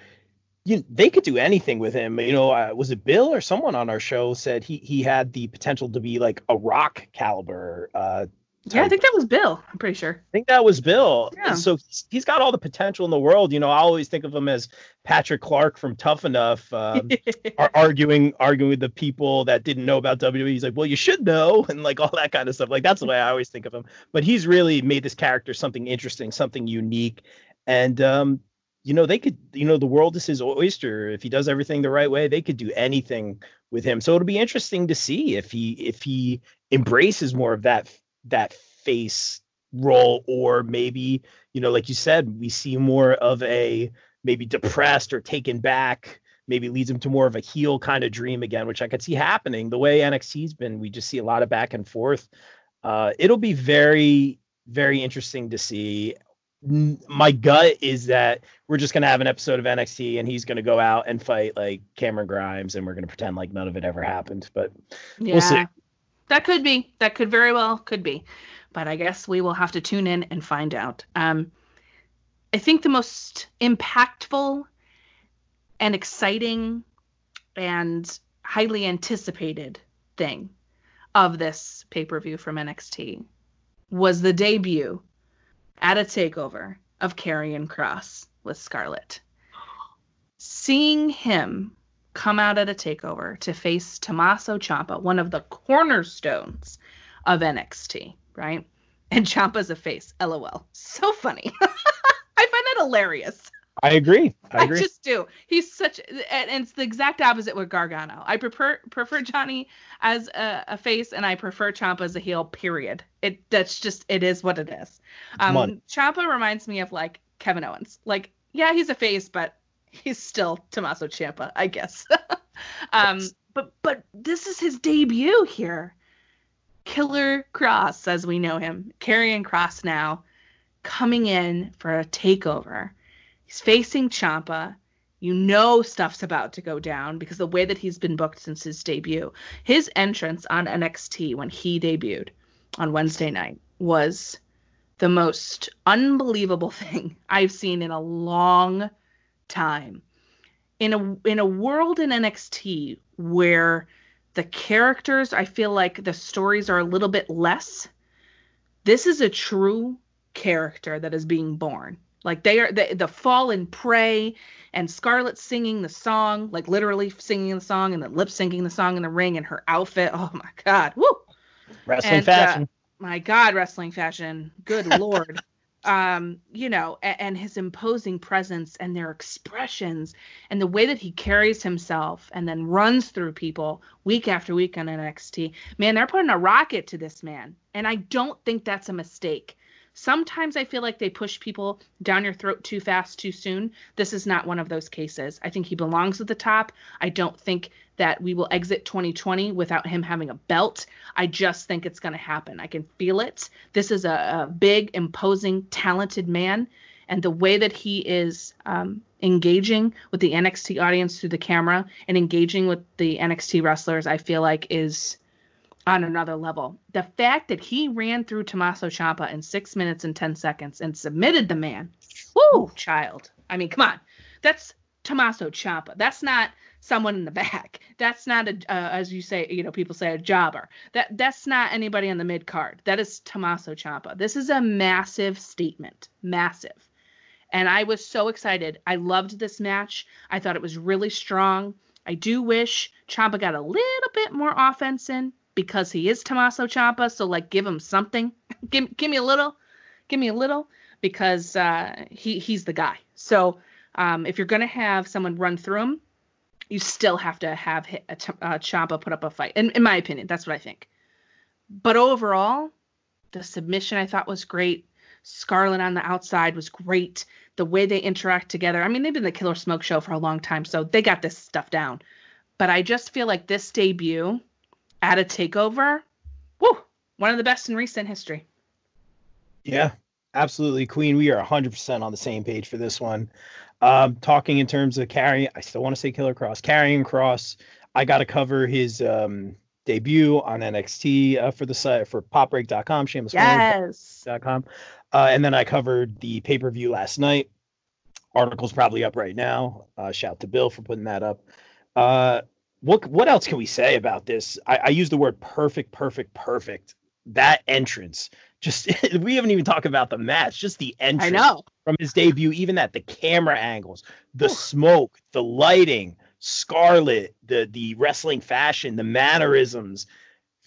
you they could do anything with him. You know, uh, was it Bill or someone on our show said he he had the potential to be like a rock caliber uh, yeah, I think that was Bill. I'm pretty sure. I think that was Bill. Yeah. So he's got all the potential in the world. You know, I always think of him as Patrick Clark from Tough Enough, um, arguing arguing with the people that didn't know about WWE. He's like, well, you should know, and like all that kind of stuff. Like that's the way I always think of him. But he's really made this character something interesting, something unique, and um, you know, they could, you know, the world is his oyster. If he does everything the right way, they could do anything with him. So it'll be interesting to see if he if he embraces more of that that face role or maybe you know like you said we see more of a maybe depressed or taken back maybe leads him to more of a heel kind of dream again which i could see happening the way nxt's been we just see a lot of back and forth uh, it'll be very very interesting to see my gut is that we're just going to have an episode of NXT and he's going to go out and fight like Cameron Grimes and we're going to pretend like none of it ever happened. But yeah. we'll see. That could be. That could very well could be. But I guess we will have to tune in and find out. Um, I think the most impactful and exciting and highly anticipated thing of this pay per view from NXT was the debut at a takeover of Karrion Kross with Scarlett. seeing him come out at a takeover to face Tommaso Ciampa, one of the cornerstones of NXT, right? And Ciampa's a face. LOL. So funny. I find that hilarious. I agree. I agree. I just do. He's such, and it's the exact opposite with Gargano. I prefer prefer Johnny as a, a face, and I prefer Ciampa as a heel. Period. It that's just it is what it is. Um, Ciampa reminds me of like Kevin Owens. Like, yeah, he's a face, but he's still Tommaso Ciampa, I guess. um, yes. but but this is his debut here. Killer Kross, as we know him, Karrion Kross now, coming in for a takeover. He's facing Ciampa. You know stuff's about to go down because the way that he's been booked since his debut. His entrance on NXT when he debuted on Wednesday night was the most unbelievable thing I've seen in a long time. In a in a world in NXT where the characters, I feel like the stories are a little bit less. This is a true character that is being born. Like they are the, the fallen prey and Scarlett singing the song, like literally singing the song and then lip syncing the song in the ring and her outfit. Oh my god. Woo! Wrestling and, uh, fashion. Uh, my god, wrestling fashion. Good lord um, you know, and, and, his imposing presence and their expressions and the way that he carries himself and then runs through people week after week on NXT. Man, they're putting a rocket to this man. And I don't think that's a mistake. Sometimes I feel like they push people down your throat too fast, too soon. This is not one of those cases. I think he belongs at the top. I don't think that we will exit 2020 without him having a belt. I just think it's going to happen. I can feel it. This is a, a, big, imposing, talented man. And the way that he is um, engaging with the NXT audience through the camera and engaging with the NXT wrestlers, I feel like is on another level. The fact that he ran through Tommaso Ciampa in six minutes and 10 seconds and submitted the man, whoo, child. I mean, come on. That's Tommaso Ciampa. That's not someone in the back. That's not a, uh, as you say, you know, people say a jobber. That that's not anybody on the mid card. That is Tommaso Ciampa. This is a massive statement, massive. And I was so excited. I loved this match. I thought it was really strong. I do wish Ciampa got a little bit more offense in because he is Tommaso Ciampa. So like, give him something. give give me a little, give me a little because uh, he he's the guy. So um, if you're gonna have someone run through him, you still have to have a, a, a Ciampa put up a fight. In in my opinion, that's what I think. But overall, the submission I thought was great. Scarlett on the outside was great. The way they interact together. I mean, they've been the Killer Smoke show for a long time, so they got this stuff down. But I just feel like this debut at a takeover, whoo, one of the best in recent history. Yeah, absolutely, Queen. We are 100% on the same page for this one. Um, talking in terms of carrying, I still want to say Killer Kross, Karrion Kross. I got to cover his um, debut on NXT uh, for the site for popbreak.com, shameless yes. Uh, and then I covered the pay per view last night. Article's probably up right now. Uh, shout to Bill for putting that up. Uh, what what else can we say about this? I, I use the word perfect, perfect, perfect. That entrance, just we haven't even talked about the match, just the entrance. I know from his debut, even that the camera angles, the Ooh. smoke, the lighting, Scarlett, the the wrestling fashion, the mannerisms.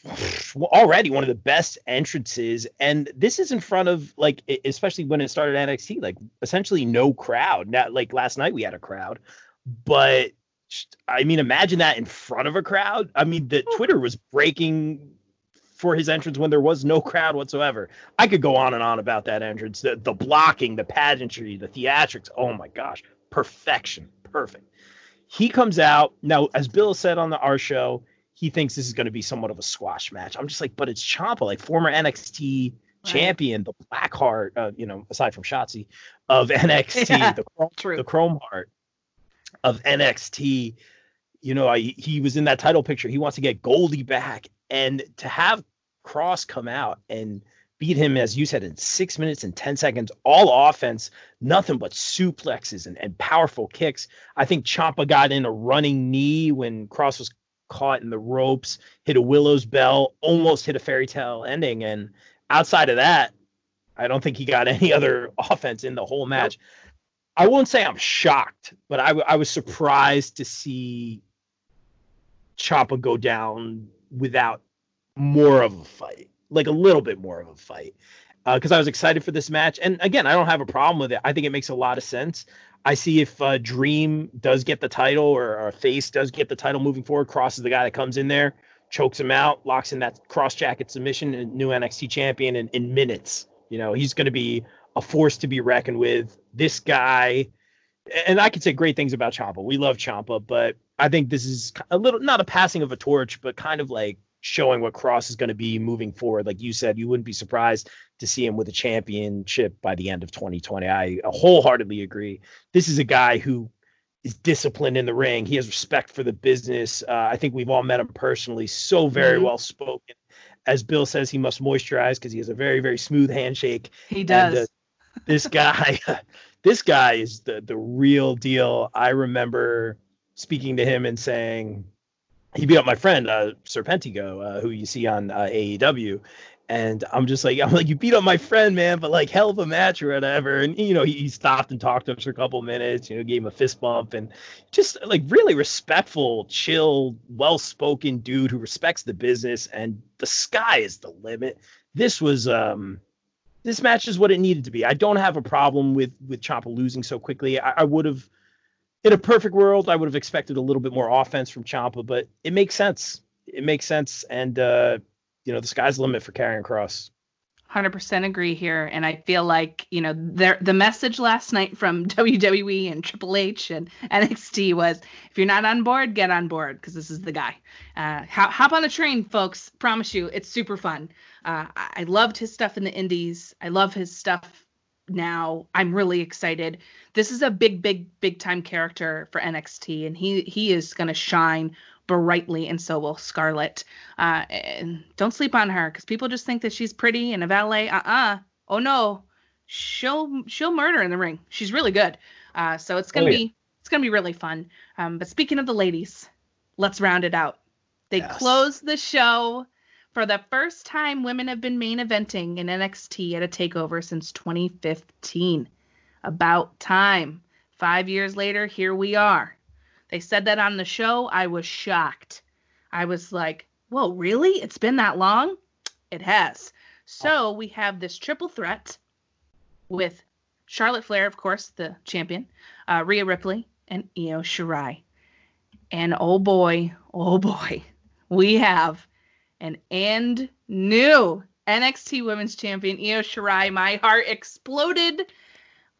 Already one of the best entrances, and this is in front of like, especially when it started NXT, like essentially no crowd. Now, like last night we had a crowd, but I mean, imagine that in front of a crowd. I mean, the Twitter was breaking for his entrance when there was no crowd whatsoever. I could go on and on about that entrance, the the blocking, the pageantry, the theatrics. Oh my gosh, perfection, perfect. He comes out now, as Bill said on the our show, he thinks this is going to be somewhat of a squash match. I'm just like, but it's Ciampa, like former NXT champion, the Blackheart, uh, you know, aside from Shotzi of NXT, yeah, the, Chrome, the Chrome Heart of NXT. You know, I, he was in that title picture. He wants to get Goldie back, and to have Kross come out and beat him, as you said, in six minutes and 10 seconds, all offense, nothing but suplexes and, and powerful kicks. I think Ciampa got in a running knee when Kross was caught in the ropes, hit a Willow's bell, almost hit a fairy tale ending. And outside of that, I don't think he got any other offense in the whole match. Nope I won't say I'm shocked, but I, I was surprised to see Ciampa go down without more of a fight, like a little bit more of a fight, because uh, I was excited for this match. And again, I don't have a problem with it. I think it makes a lot of sense. I see if uh, Dream does get the title or, or Face does get the title moving forward, crosses the guy that comes in there, chokes him out, locks in that cross jacket submission, and new NXT champion in, in minutes. You know, he's going to be a force to be reckoned with. This guy, and I could say great things about Ciampa. We love Ciampa, but I think this is a little not a passing of a torch, but kind of like showing what Kross is going to be moving forward. Like you said, you wouldn't be surprised to see him with a championship by the end of 2020. I wholeheartedly agree. This is a guy who is disciplined in the ring. He has respect for the business. Uh, I think we've all met him personally. So very mm-hmm. well spoken. As Bill says, he must moisturize because he has a very very smooth handshake. He does. And, uh, this guy, this guy is the the real deal. I remember speaking to him and saying he beat up my friend uh, Serpentico, uh, who you see on uh, AEW, and I'm just like, I'm like, you beat up my friend, man, but like hell of a match or whatever. And you know, he, he stopped and talked to us for a couple minutes, you know, gave him a fist bump and just like really respectful, chill, well-spoken dude who respects the business. And the sky is the limit. This was um this match is what it needed to be. I don't have a problem with with Ciampa losing so quickly. I, I would have, in a perfect world, I would have expected a little bit more offense from Ciampa, but it makes sense. It makes sense, and uh, you know the sky's the limit for Karrion Kross. 100% agree here and i feel like you know the the message last night from wwe and triple h and nxt was if you're not on board get on board because this is the guy uh, hop on the train folks promise you it's super fun uh, I loved his stuff in the indies. I love his stuff now. I'm really excited. This is a big, big, big time character for NXT, and he he is gonna shine brightly, and so will Scarlett. Uh, and don't sleep on her because people just think that she's pretty and a valet. Uh-uh. Oh no, she'll she'll murder in the ring. She's really good. Uh, so it's gonna oh, yeah. be it's gonna be really fun. Um, but speaking of the ladies, let's round it out. They yes. close the show for the first time, women have been main eventing in NXT at a takeover since 2015. About time. Five years later, here we are. They said that on the show. I was shocked. I was like, whoa, really? It's been that long? It has. So we have this triple threat with Charlotte Flair, of course, the champion, uh, Rhea Ripley, and Io Shirai. And oh boy, oh boy, we have an and new NXT Women's Champion Io Shirai. My heart exploded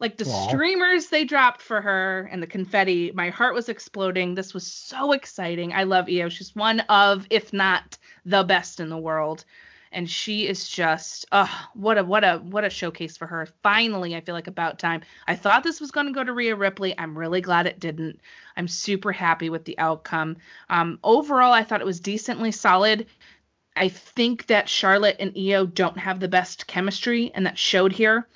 like the Aww. streamers they dropped for her and the confetti. My heart was exploding. This was so exciting. I love Io. She's one of, if not the best in the world. And she is just, oh, what a what a what a showcase for her. Finally, I feel like about time. I thought this was going to go to Rhea Ripley. I'm really glad it didn't. I'm super happy with the outcome. Um, overall, I thought it was decently solid. I think that Charlotte and Io don't have the best chemistry, and that showed here.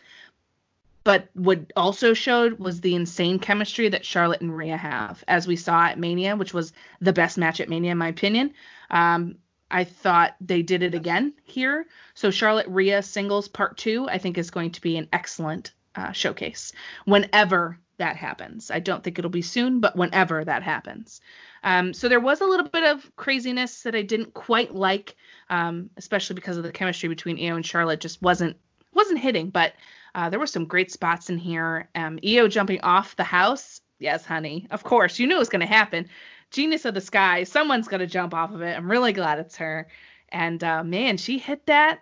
But what also showed was the insane chemistry that Charlotte and Rhea have, as we saw at Mania, which was the best match at Mania, in my opinion. Um, I thought they did it again here. So Charlotte Rhea singles part two, I think, is going to be an excellent uh, showcase whenever that happens. I don't think it'll be soon, but whenever that happens. Um, so there was a little bit of craziness that I didn't quite like, um, especially because of the chemistry between Io and Charlotte just wasn't wasn't hitting. But uh, there were some great spots in here. Um, Io jumping off the house, yes, honey, of course, you knew it was going to happen. Genius of the sky, someone's going to jump off of it. I'm really glad it's her. And uh, man, she hit that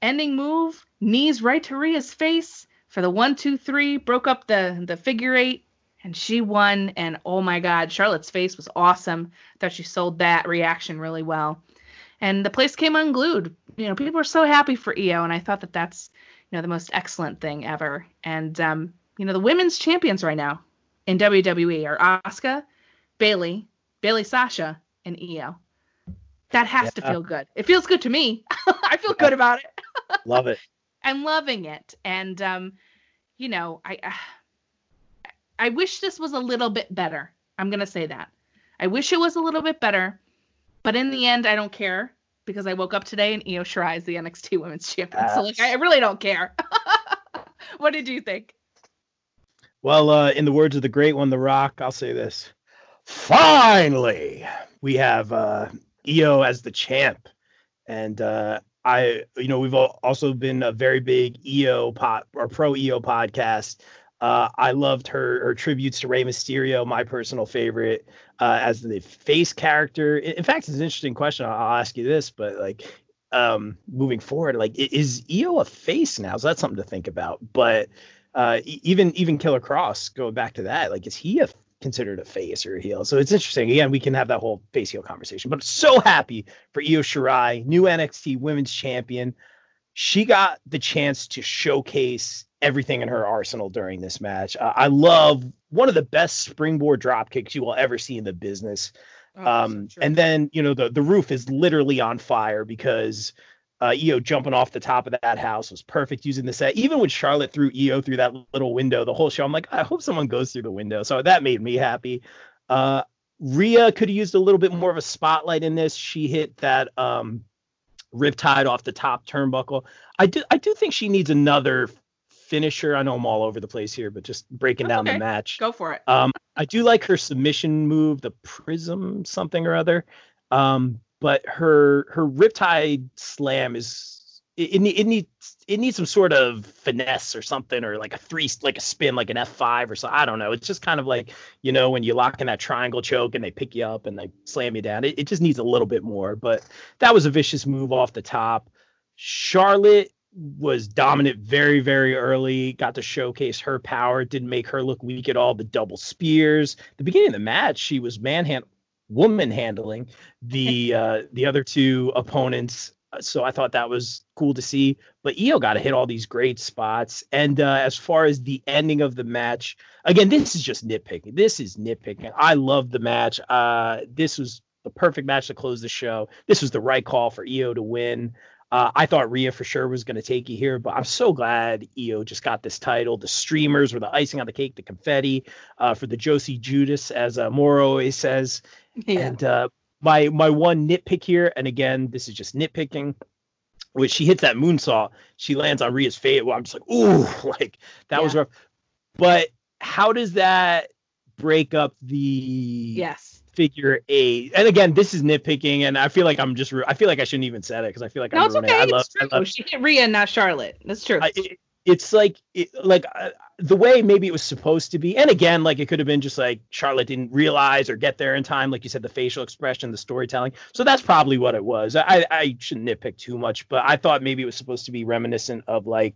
ending move, knees right to Rhea's face for the one, two, three, broke up the the figure eight and she won. And oh my God, Charlotte's face was awesome. I thought she sold that reaction really well. And the place came unglued. You know, people were so happy for Io, and I thought that that's you know the most excellent thing ever. And um, you know, the women's champions right now in WWE are Asuka, Bayley, Bayley Sasha, and Io. That has yeah. to feel good. It feels good to me. I feel yeah. good about it. Love it. I'm loving it. And um, you know, I uh, I wish this was a little bit better. I'm gonna say that. I wish it was a little bit better, but in the end, I don't care because I woke up today and Io Shirai is the NXT Women's Champion. So like, I really don't care. what did you think? Well, uh, in the words of the great one, The Rock, I'll say this. Finally, we have uh, Io as the champ. And uh, I, you know, we've also been a very big Io pod or pro Io podcast. Uh, I loved her her tributes to Rey Mysterio, my personal favorite, uh, as the face character. In fact, it's an interesting question. I'll, ask you this, but like, um, moving forward, like, is Io a face now? So that's something to think about. But uh, even even Killer Kross, going back to that, like, is he a considered a face or a heel? So it's interesting. Again, we can have that whole face heel conversation. But so happy for Io Shirai, new NXT Women's Champion. She got the chance to showcase everything in her arsenal during this match. Uh, I love one of the best springboard drop kicks you will ever see in the business. Oh, um, and then you know the the roof is literally on fire because uh, Io jumping off the top of that house was perfect using the set. Even when Charlotte threw Io through that little window, the whole show, I'm like, I hope someone goes through the window. So that made me happy. Uh, Rhea could have used a little bit more of a spotlight in this. She hit that um, riptide off the top turnbuckle. I do I do think she needs another finisher. I know I'm all over the place here, but just breaking That's down okay. the match. Go for it. Um, I do like her submission move, the prism something or other. Um, but her her riptide slam is it, it, it needs it needs some sort of finesse or something or like a three like a spin like an F5 or so I don't know. It's just kind of like you know when you lock in that triangle choke and they pick you up and they slam you down. It, it just needs a little bit more. But that was a vicious move off the top. Charlotte was dominant very very early got to showcase her power didn't make her look weak at all the double spears the beginning of the match she was manhand woman handling the uh, the other two opponents. So I thought that was cool to see. But Io got to hit all these great spots. And uh, as far as the ending of the match, again, this is just nitpicking. This is nitpicking. I love the match. Uh, this was the perfect match to close the show. This was the right call for Io to win. Uh, I thought Rhea for sure was going to take you here, but I'm so glad Io just got this title. The streamers were the icing on the cake, the confetti uh, for the Josie Judas, as uh, Mauro always says. Yeah. And uh, my my one nitpick here, and again, this is just nitpicking. When she hits that moonsault, she lands on Rhea's face. Well, I'm just like, ooh, like that yeah. was rough. But how does that break up the yes figure eight? And again, this is nitpicking, and I feel like I'm just. I feel like I shouldn't even said it because I feel like no, I'm. It's okay. I love, it's true. I love, she hit Rhea, not Charlotte. That's true. I, it, it's like it, like uh, the way maybe it was supposed to be and again like it could have been just like charlotte didn't realize or get there in time like you said the facial expression the storytelling so that's probably what it was i i shouldn't nitpick too much but i thought maybe it was supposed to be reminiscent of like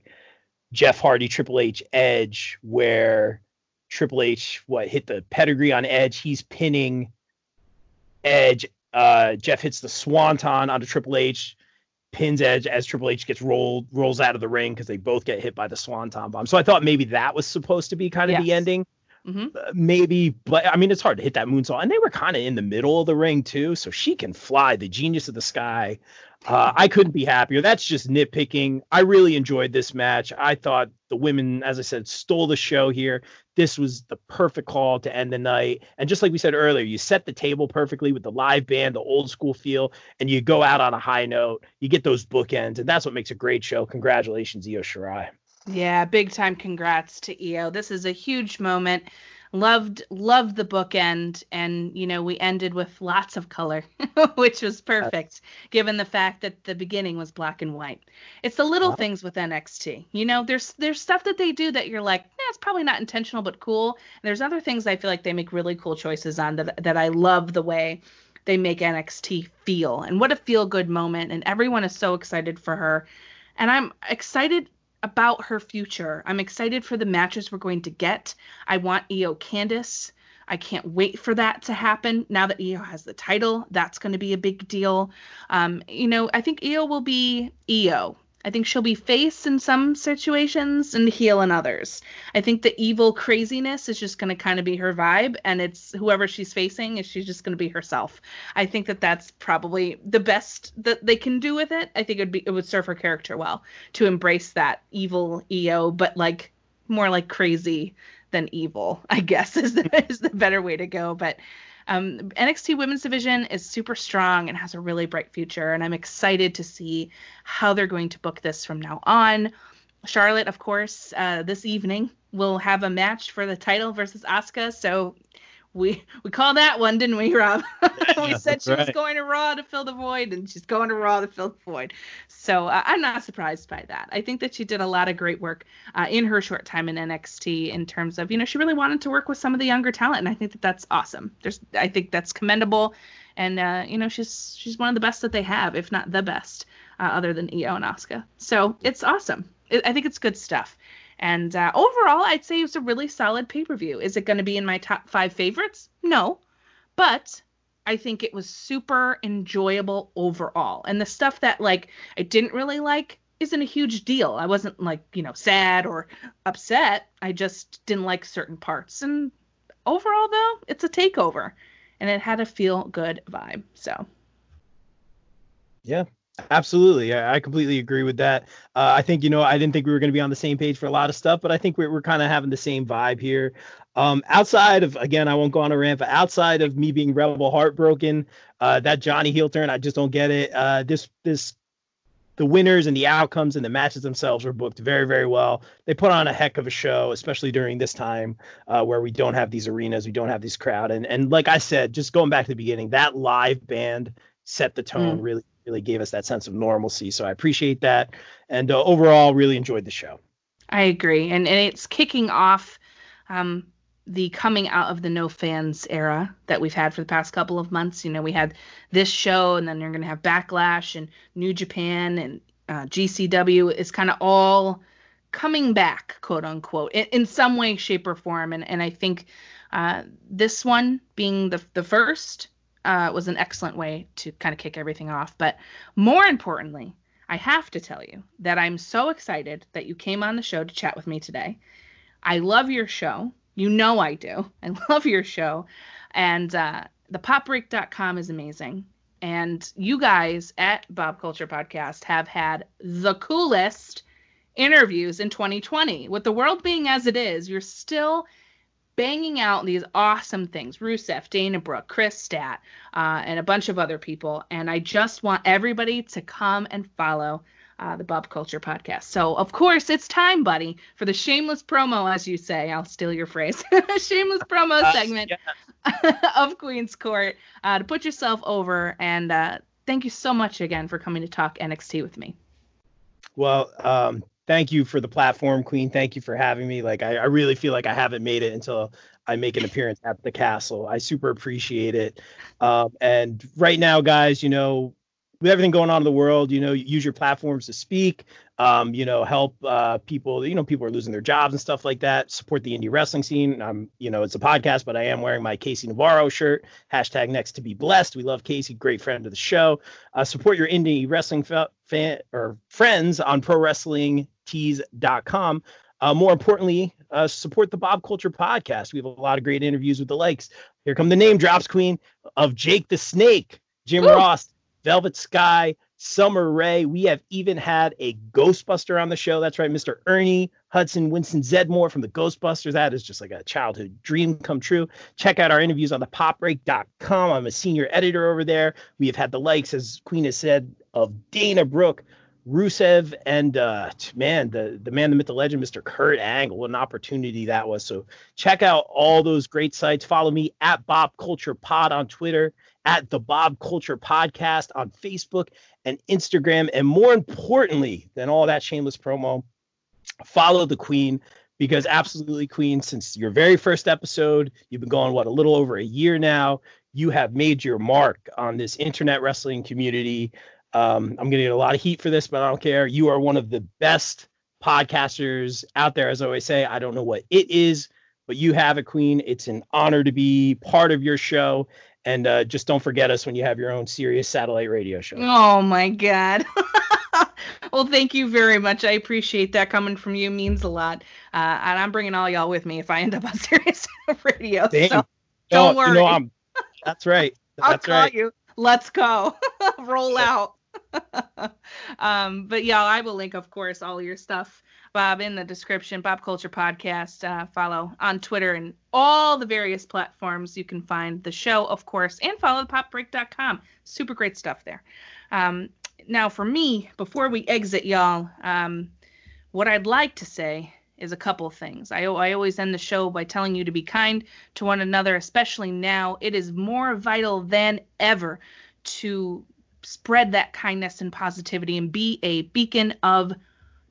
jeff hardy triple h edge where triple h what hit the pedigree on edge he's pinning edge uh jeff hits the swanton onto triple h pins Edge as Triple H gets rolled rolls out of the ring because they both get hit by the Swanton bomb. So I thought maybe that was supposed to be kind of yes. the ending. Mm-hmm. Uh, maybe, but I mean, it's hard to hit that moonsault, and they were kind of in the middle of the ring too, so she can fly, the genius of the sky. Uh, I couldn't be happier. That's just nitpicking. I really enjoyed this match. I thought the women, as I said, stole the show here. This was the perfect call to end the night. And just like we said earlier, you set the table perfectly with the live band, the old school feel, and you go out on a high note. You get those bookends, and that's what makes a great show. Congratulations, Io Shirai. Yeah, big time congrats to Io. This is a huge moment loved loved the bookend and you know we ended with lots of color which was perfect given the fact that the beginning was black and white. It's the little wow. things with nxt you know there's there's stuff that they do that you're like eh, it's probably not intentional but cool. And there's other things i feel like they make really cool choices on that that i love the way they make nxt feel. And what a feel good moment and everyone is so excited for her. And i'm excited about her future. I'm excited for the matches we're going to get. I want Io Candice. I can't wait for that to happen. Now that Io has the title, that's going to be a big deal. Um, you know, I think Io will be Io. I think she'll be face in some situations and heel in others. I think the evil craziness is just going to kind of be her vibe, and it's whoever she's facing is she's just going to be herself. I think that that's probably the best that they can do with it. I think it would be it would serve her character well to embrace that evil Io, but like more like crazy than evil. I guess is the is the better way to go. But um, NXT Women's Division is super strong and has a really bright future, and I'm excited to see how they're going to book this from now on. Charlotte, of course, uh, this evening will have a match for the title versus Asuka. So we we called that one, didn't we, Rob? we Yeah, said she was going to Raw to fill the void, and she's going to Raw to fill the void. So uh, I'm not surprised by that. I think that she did a lot of great work uh, in her short time in NXT in terms of you know she really wanted to work with some of the younger talent, and I think that that's awesome. There's I think that's commendable, and uh, you know she's she's one of the best that they have, if not the best, uh, other than Io and Asuka. So it's awesome. I think it's good stuff. And uh, overall, I'd say it was a really solid pay per view. Is it going to be in my top five favorites? No. But I think it was super enjoyable overall. And the stuff that, like, I didn't really like isn't a huge deal. I wasn't, like, you know, sad or upset. I just didn't like certain parts. And overall, though, it's a takeover. And it had a feel good vibe. So. Yeah, absolutely. I, I completely agree with that. Uh, I think, you know, I didn't think we were going to be on the same page for a lot of stuff, but I think we're, we're kind of having the same vibe here. Um, outside of, again, I won't go on a rant, but outside of me being rebel heartbroken, uh, that Johnny heel turn, I just don't get it. Uh, this, this, the winners and the outcomes and the matches themselves were booked very, very well. They put on a heck of a show, especially during this time uh, where we don't have these arenas, we don't have this crowd, and and like I said, just going back to the beginning, that live band set the tone, Mm. really, really gave us that sense of normalcy. So I appreciate that, and uh, overall, really enjoyed the show. I agree, and and it's kicking off um, the coming out of the no fans era that we've had for the past couple of months. You know, we had this show, and then you're going to have Backlash and New Japan and uh, GCW. is kind of all coming back, quote unquote, in, in some way, shape, or form. And and I think uh, this one being the the first uh, was an excellent way to kind of kick everything off. But more importantly, I have to tell you that I'm so excited that you came on the show to chat with me today. I love your show. You know I do. I love your show. And uh, the popbreak.com is amazing. And you guys at Bob Culture Podcast have had the coolest interviews in 2020. With the world being as it is, you're still banging out these awesome things. Rusev, Dana Brooke, Chris Stat, uh, and a bunch of other people. And I just want everybody to come and follow uh, the Bob Culture Podcast. So, of course, it's time, buddy, for the shameless promo, as you say. I'll steal your phrase. shameless promo Uh, segment of Queen's Court uh, to put yourself over. And uh, thank you so much again for coming to talk NXT with me. Well, um, thank you for the platform, Queen. Thank you for having me. Like, I, I really feel like I haven't made it until I make an appearance at the castle. I super appreciate it. Um, and right now, guys, you know, with everything going on in the world, you know, use your platforms to speak. Um, you know, help uh, people. You know, people are losing their jobs and stuff like that. Support the indie wrestling scene. I'm, you know, it's a podcast, but I am wearing my Casey Navarro shirt. Hashtag next to be blessed. We love Casey, great friend of the show. Uh, support your indie wrestling fa- fan or friends on ProWrestlingTees.com. Uh, more importantly, uh, support the Bob Culture Podcast. We have a lot of great interviews with the likes. Here come the name drops, Queen of Jake the Snake, Jim Ross, Velvet Sky, Summer Rae. We have even had a Ghostbuster on the show. That's right, Mr. Ernie Hudson Winston Zeddemore from the Ghostbusters. That is just like a childhood dream come true. Check out our interviews on the popbreak.com. I'm a senior editor over there. We have had the likes, as Queen has said, of Dana Brooke, Rusev, and uh, man, the the man, the myth, the legend, Mr. Kurt Angle. What an opportunity that was. So check out all those great sites. Follow me at Bob Culture Pod on Twitter, at the Bob Culture Podcast on Facebook and Instagram. And more importantly than all that shameless promo, follow the Queen because absolutely Queen, since your very first episode, you've been going what a little over a year now. You have made your mark on this internet wrestling community. Um, I'm gonna get a lot of heat for this, but I don't care. You are one of the best podcasters out there, as I always say. I don't know what it is, but you have it, Queen. It's an honor to be part of your show. And uh, just don't forget us when you have your own Sirius satellite radio show. Oh my god. well, thank you very much. I appreciate that coming from you. Means a lot. Uh, and I'm bringing all y'all with me if I end up on Sirius Radio. Damn. So don't worry. No, I'm, that's right. That's I'll call right. you. Let's go. Roll out. um, but yeah, I will link, of course, all your stuff, Bob, in the description. Bob Culture Podcast. Uh, follow on Twitter and all the various platforms. You can find the show, of course, and follow popbreak.com. Super great stuff there. Um, now, for me, before we exit, y'all, um, what I'd like to say is a couple of things. I, I always end the show by telling you to be kind to one another, especially now. It is more vital than ever to spread that kindness and positivity and be a beacon of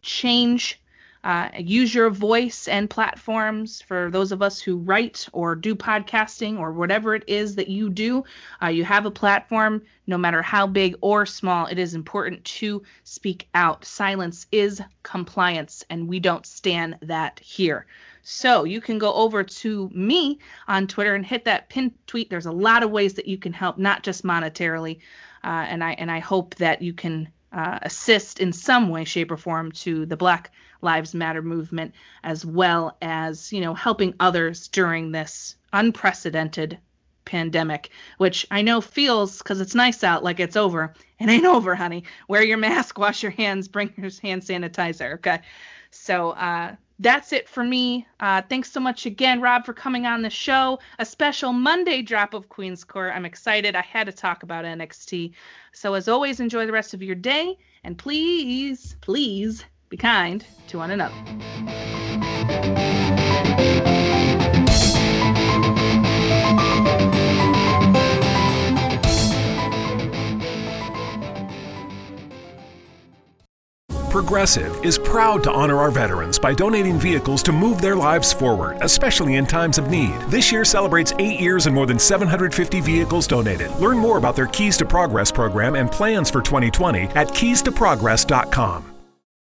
change uh, use your voice and platforms for those of us who write or do podcasting or whatever it is that you do. Uh, you have a platform, no matter how big or small, it is important to speak out. Silence is compliance, and we don't stand that here. So you can go over to me on Twitter and hit that pin tweet. There's a lot of ways that you can help, not just monetarily. Uh, and I and I hope that you can uh, assist in some way, shape, or form to the Black Lives Matter movement, as well as, you know, helping others during this unprecedented pandemic, which I know feels because it's nice out like it's over. It ain't over, honey. Wear your mask, wash your hands, bring your hand sanitizer. Okay. So uh, that's it for me. Uh, thanks so much again, Rob, for coming on the show. A special Monday drop of Queen's Court. I'm excited. I had to talk about NXT. So, as always, enjoy the rest of your day. And please, please be kind to one another. Progressive is proud to honor our veterans by donating vehicles to move their lives forward, especially in times of need. This year celebrates eight years and more than 750 vehicles donated. Learn more about their Keys to Progress program and plans for 2020 at keystoprogress.com.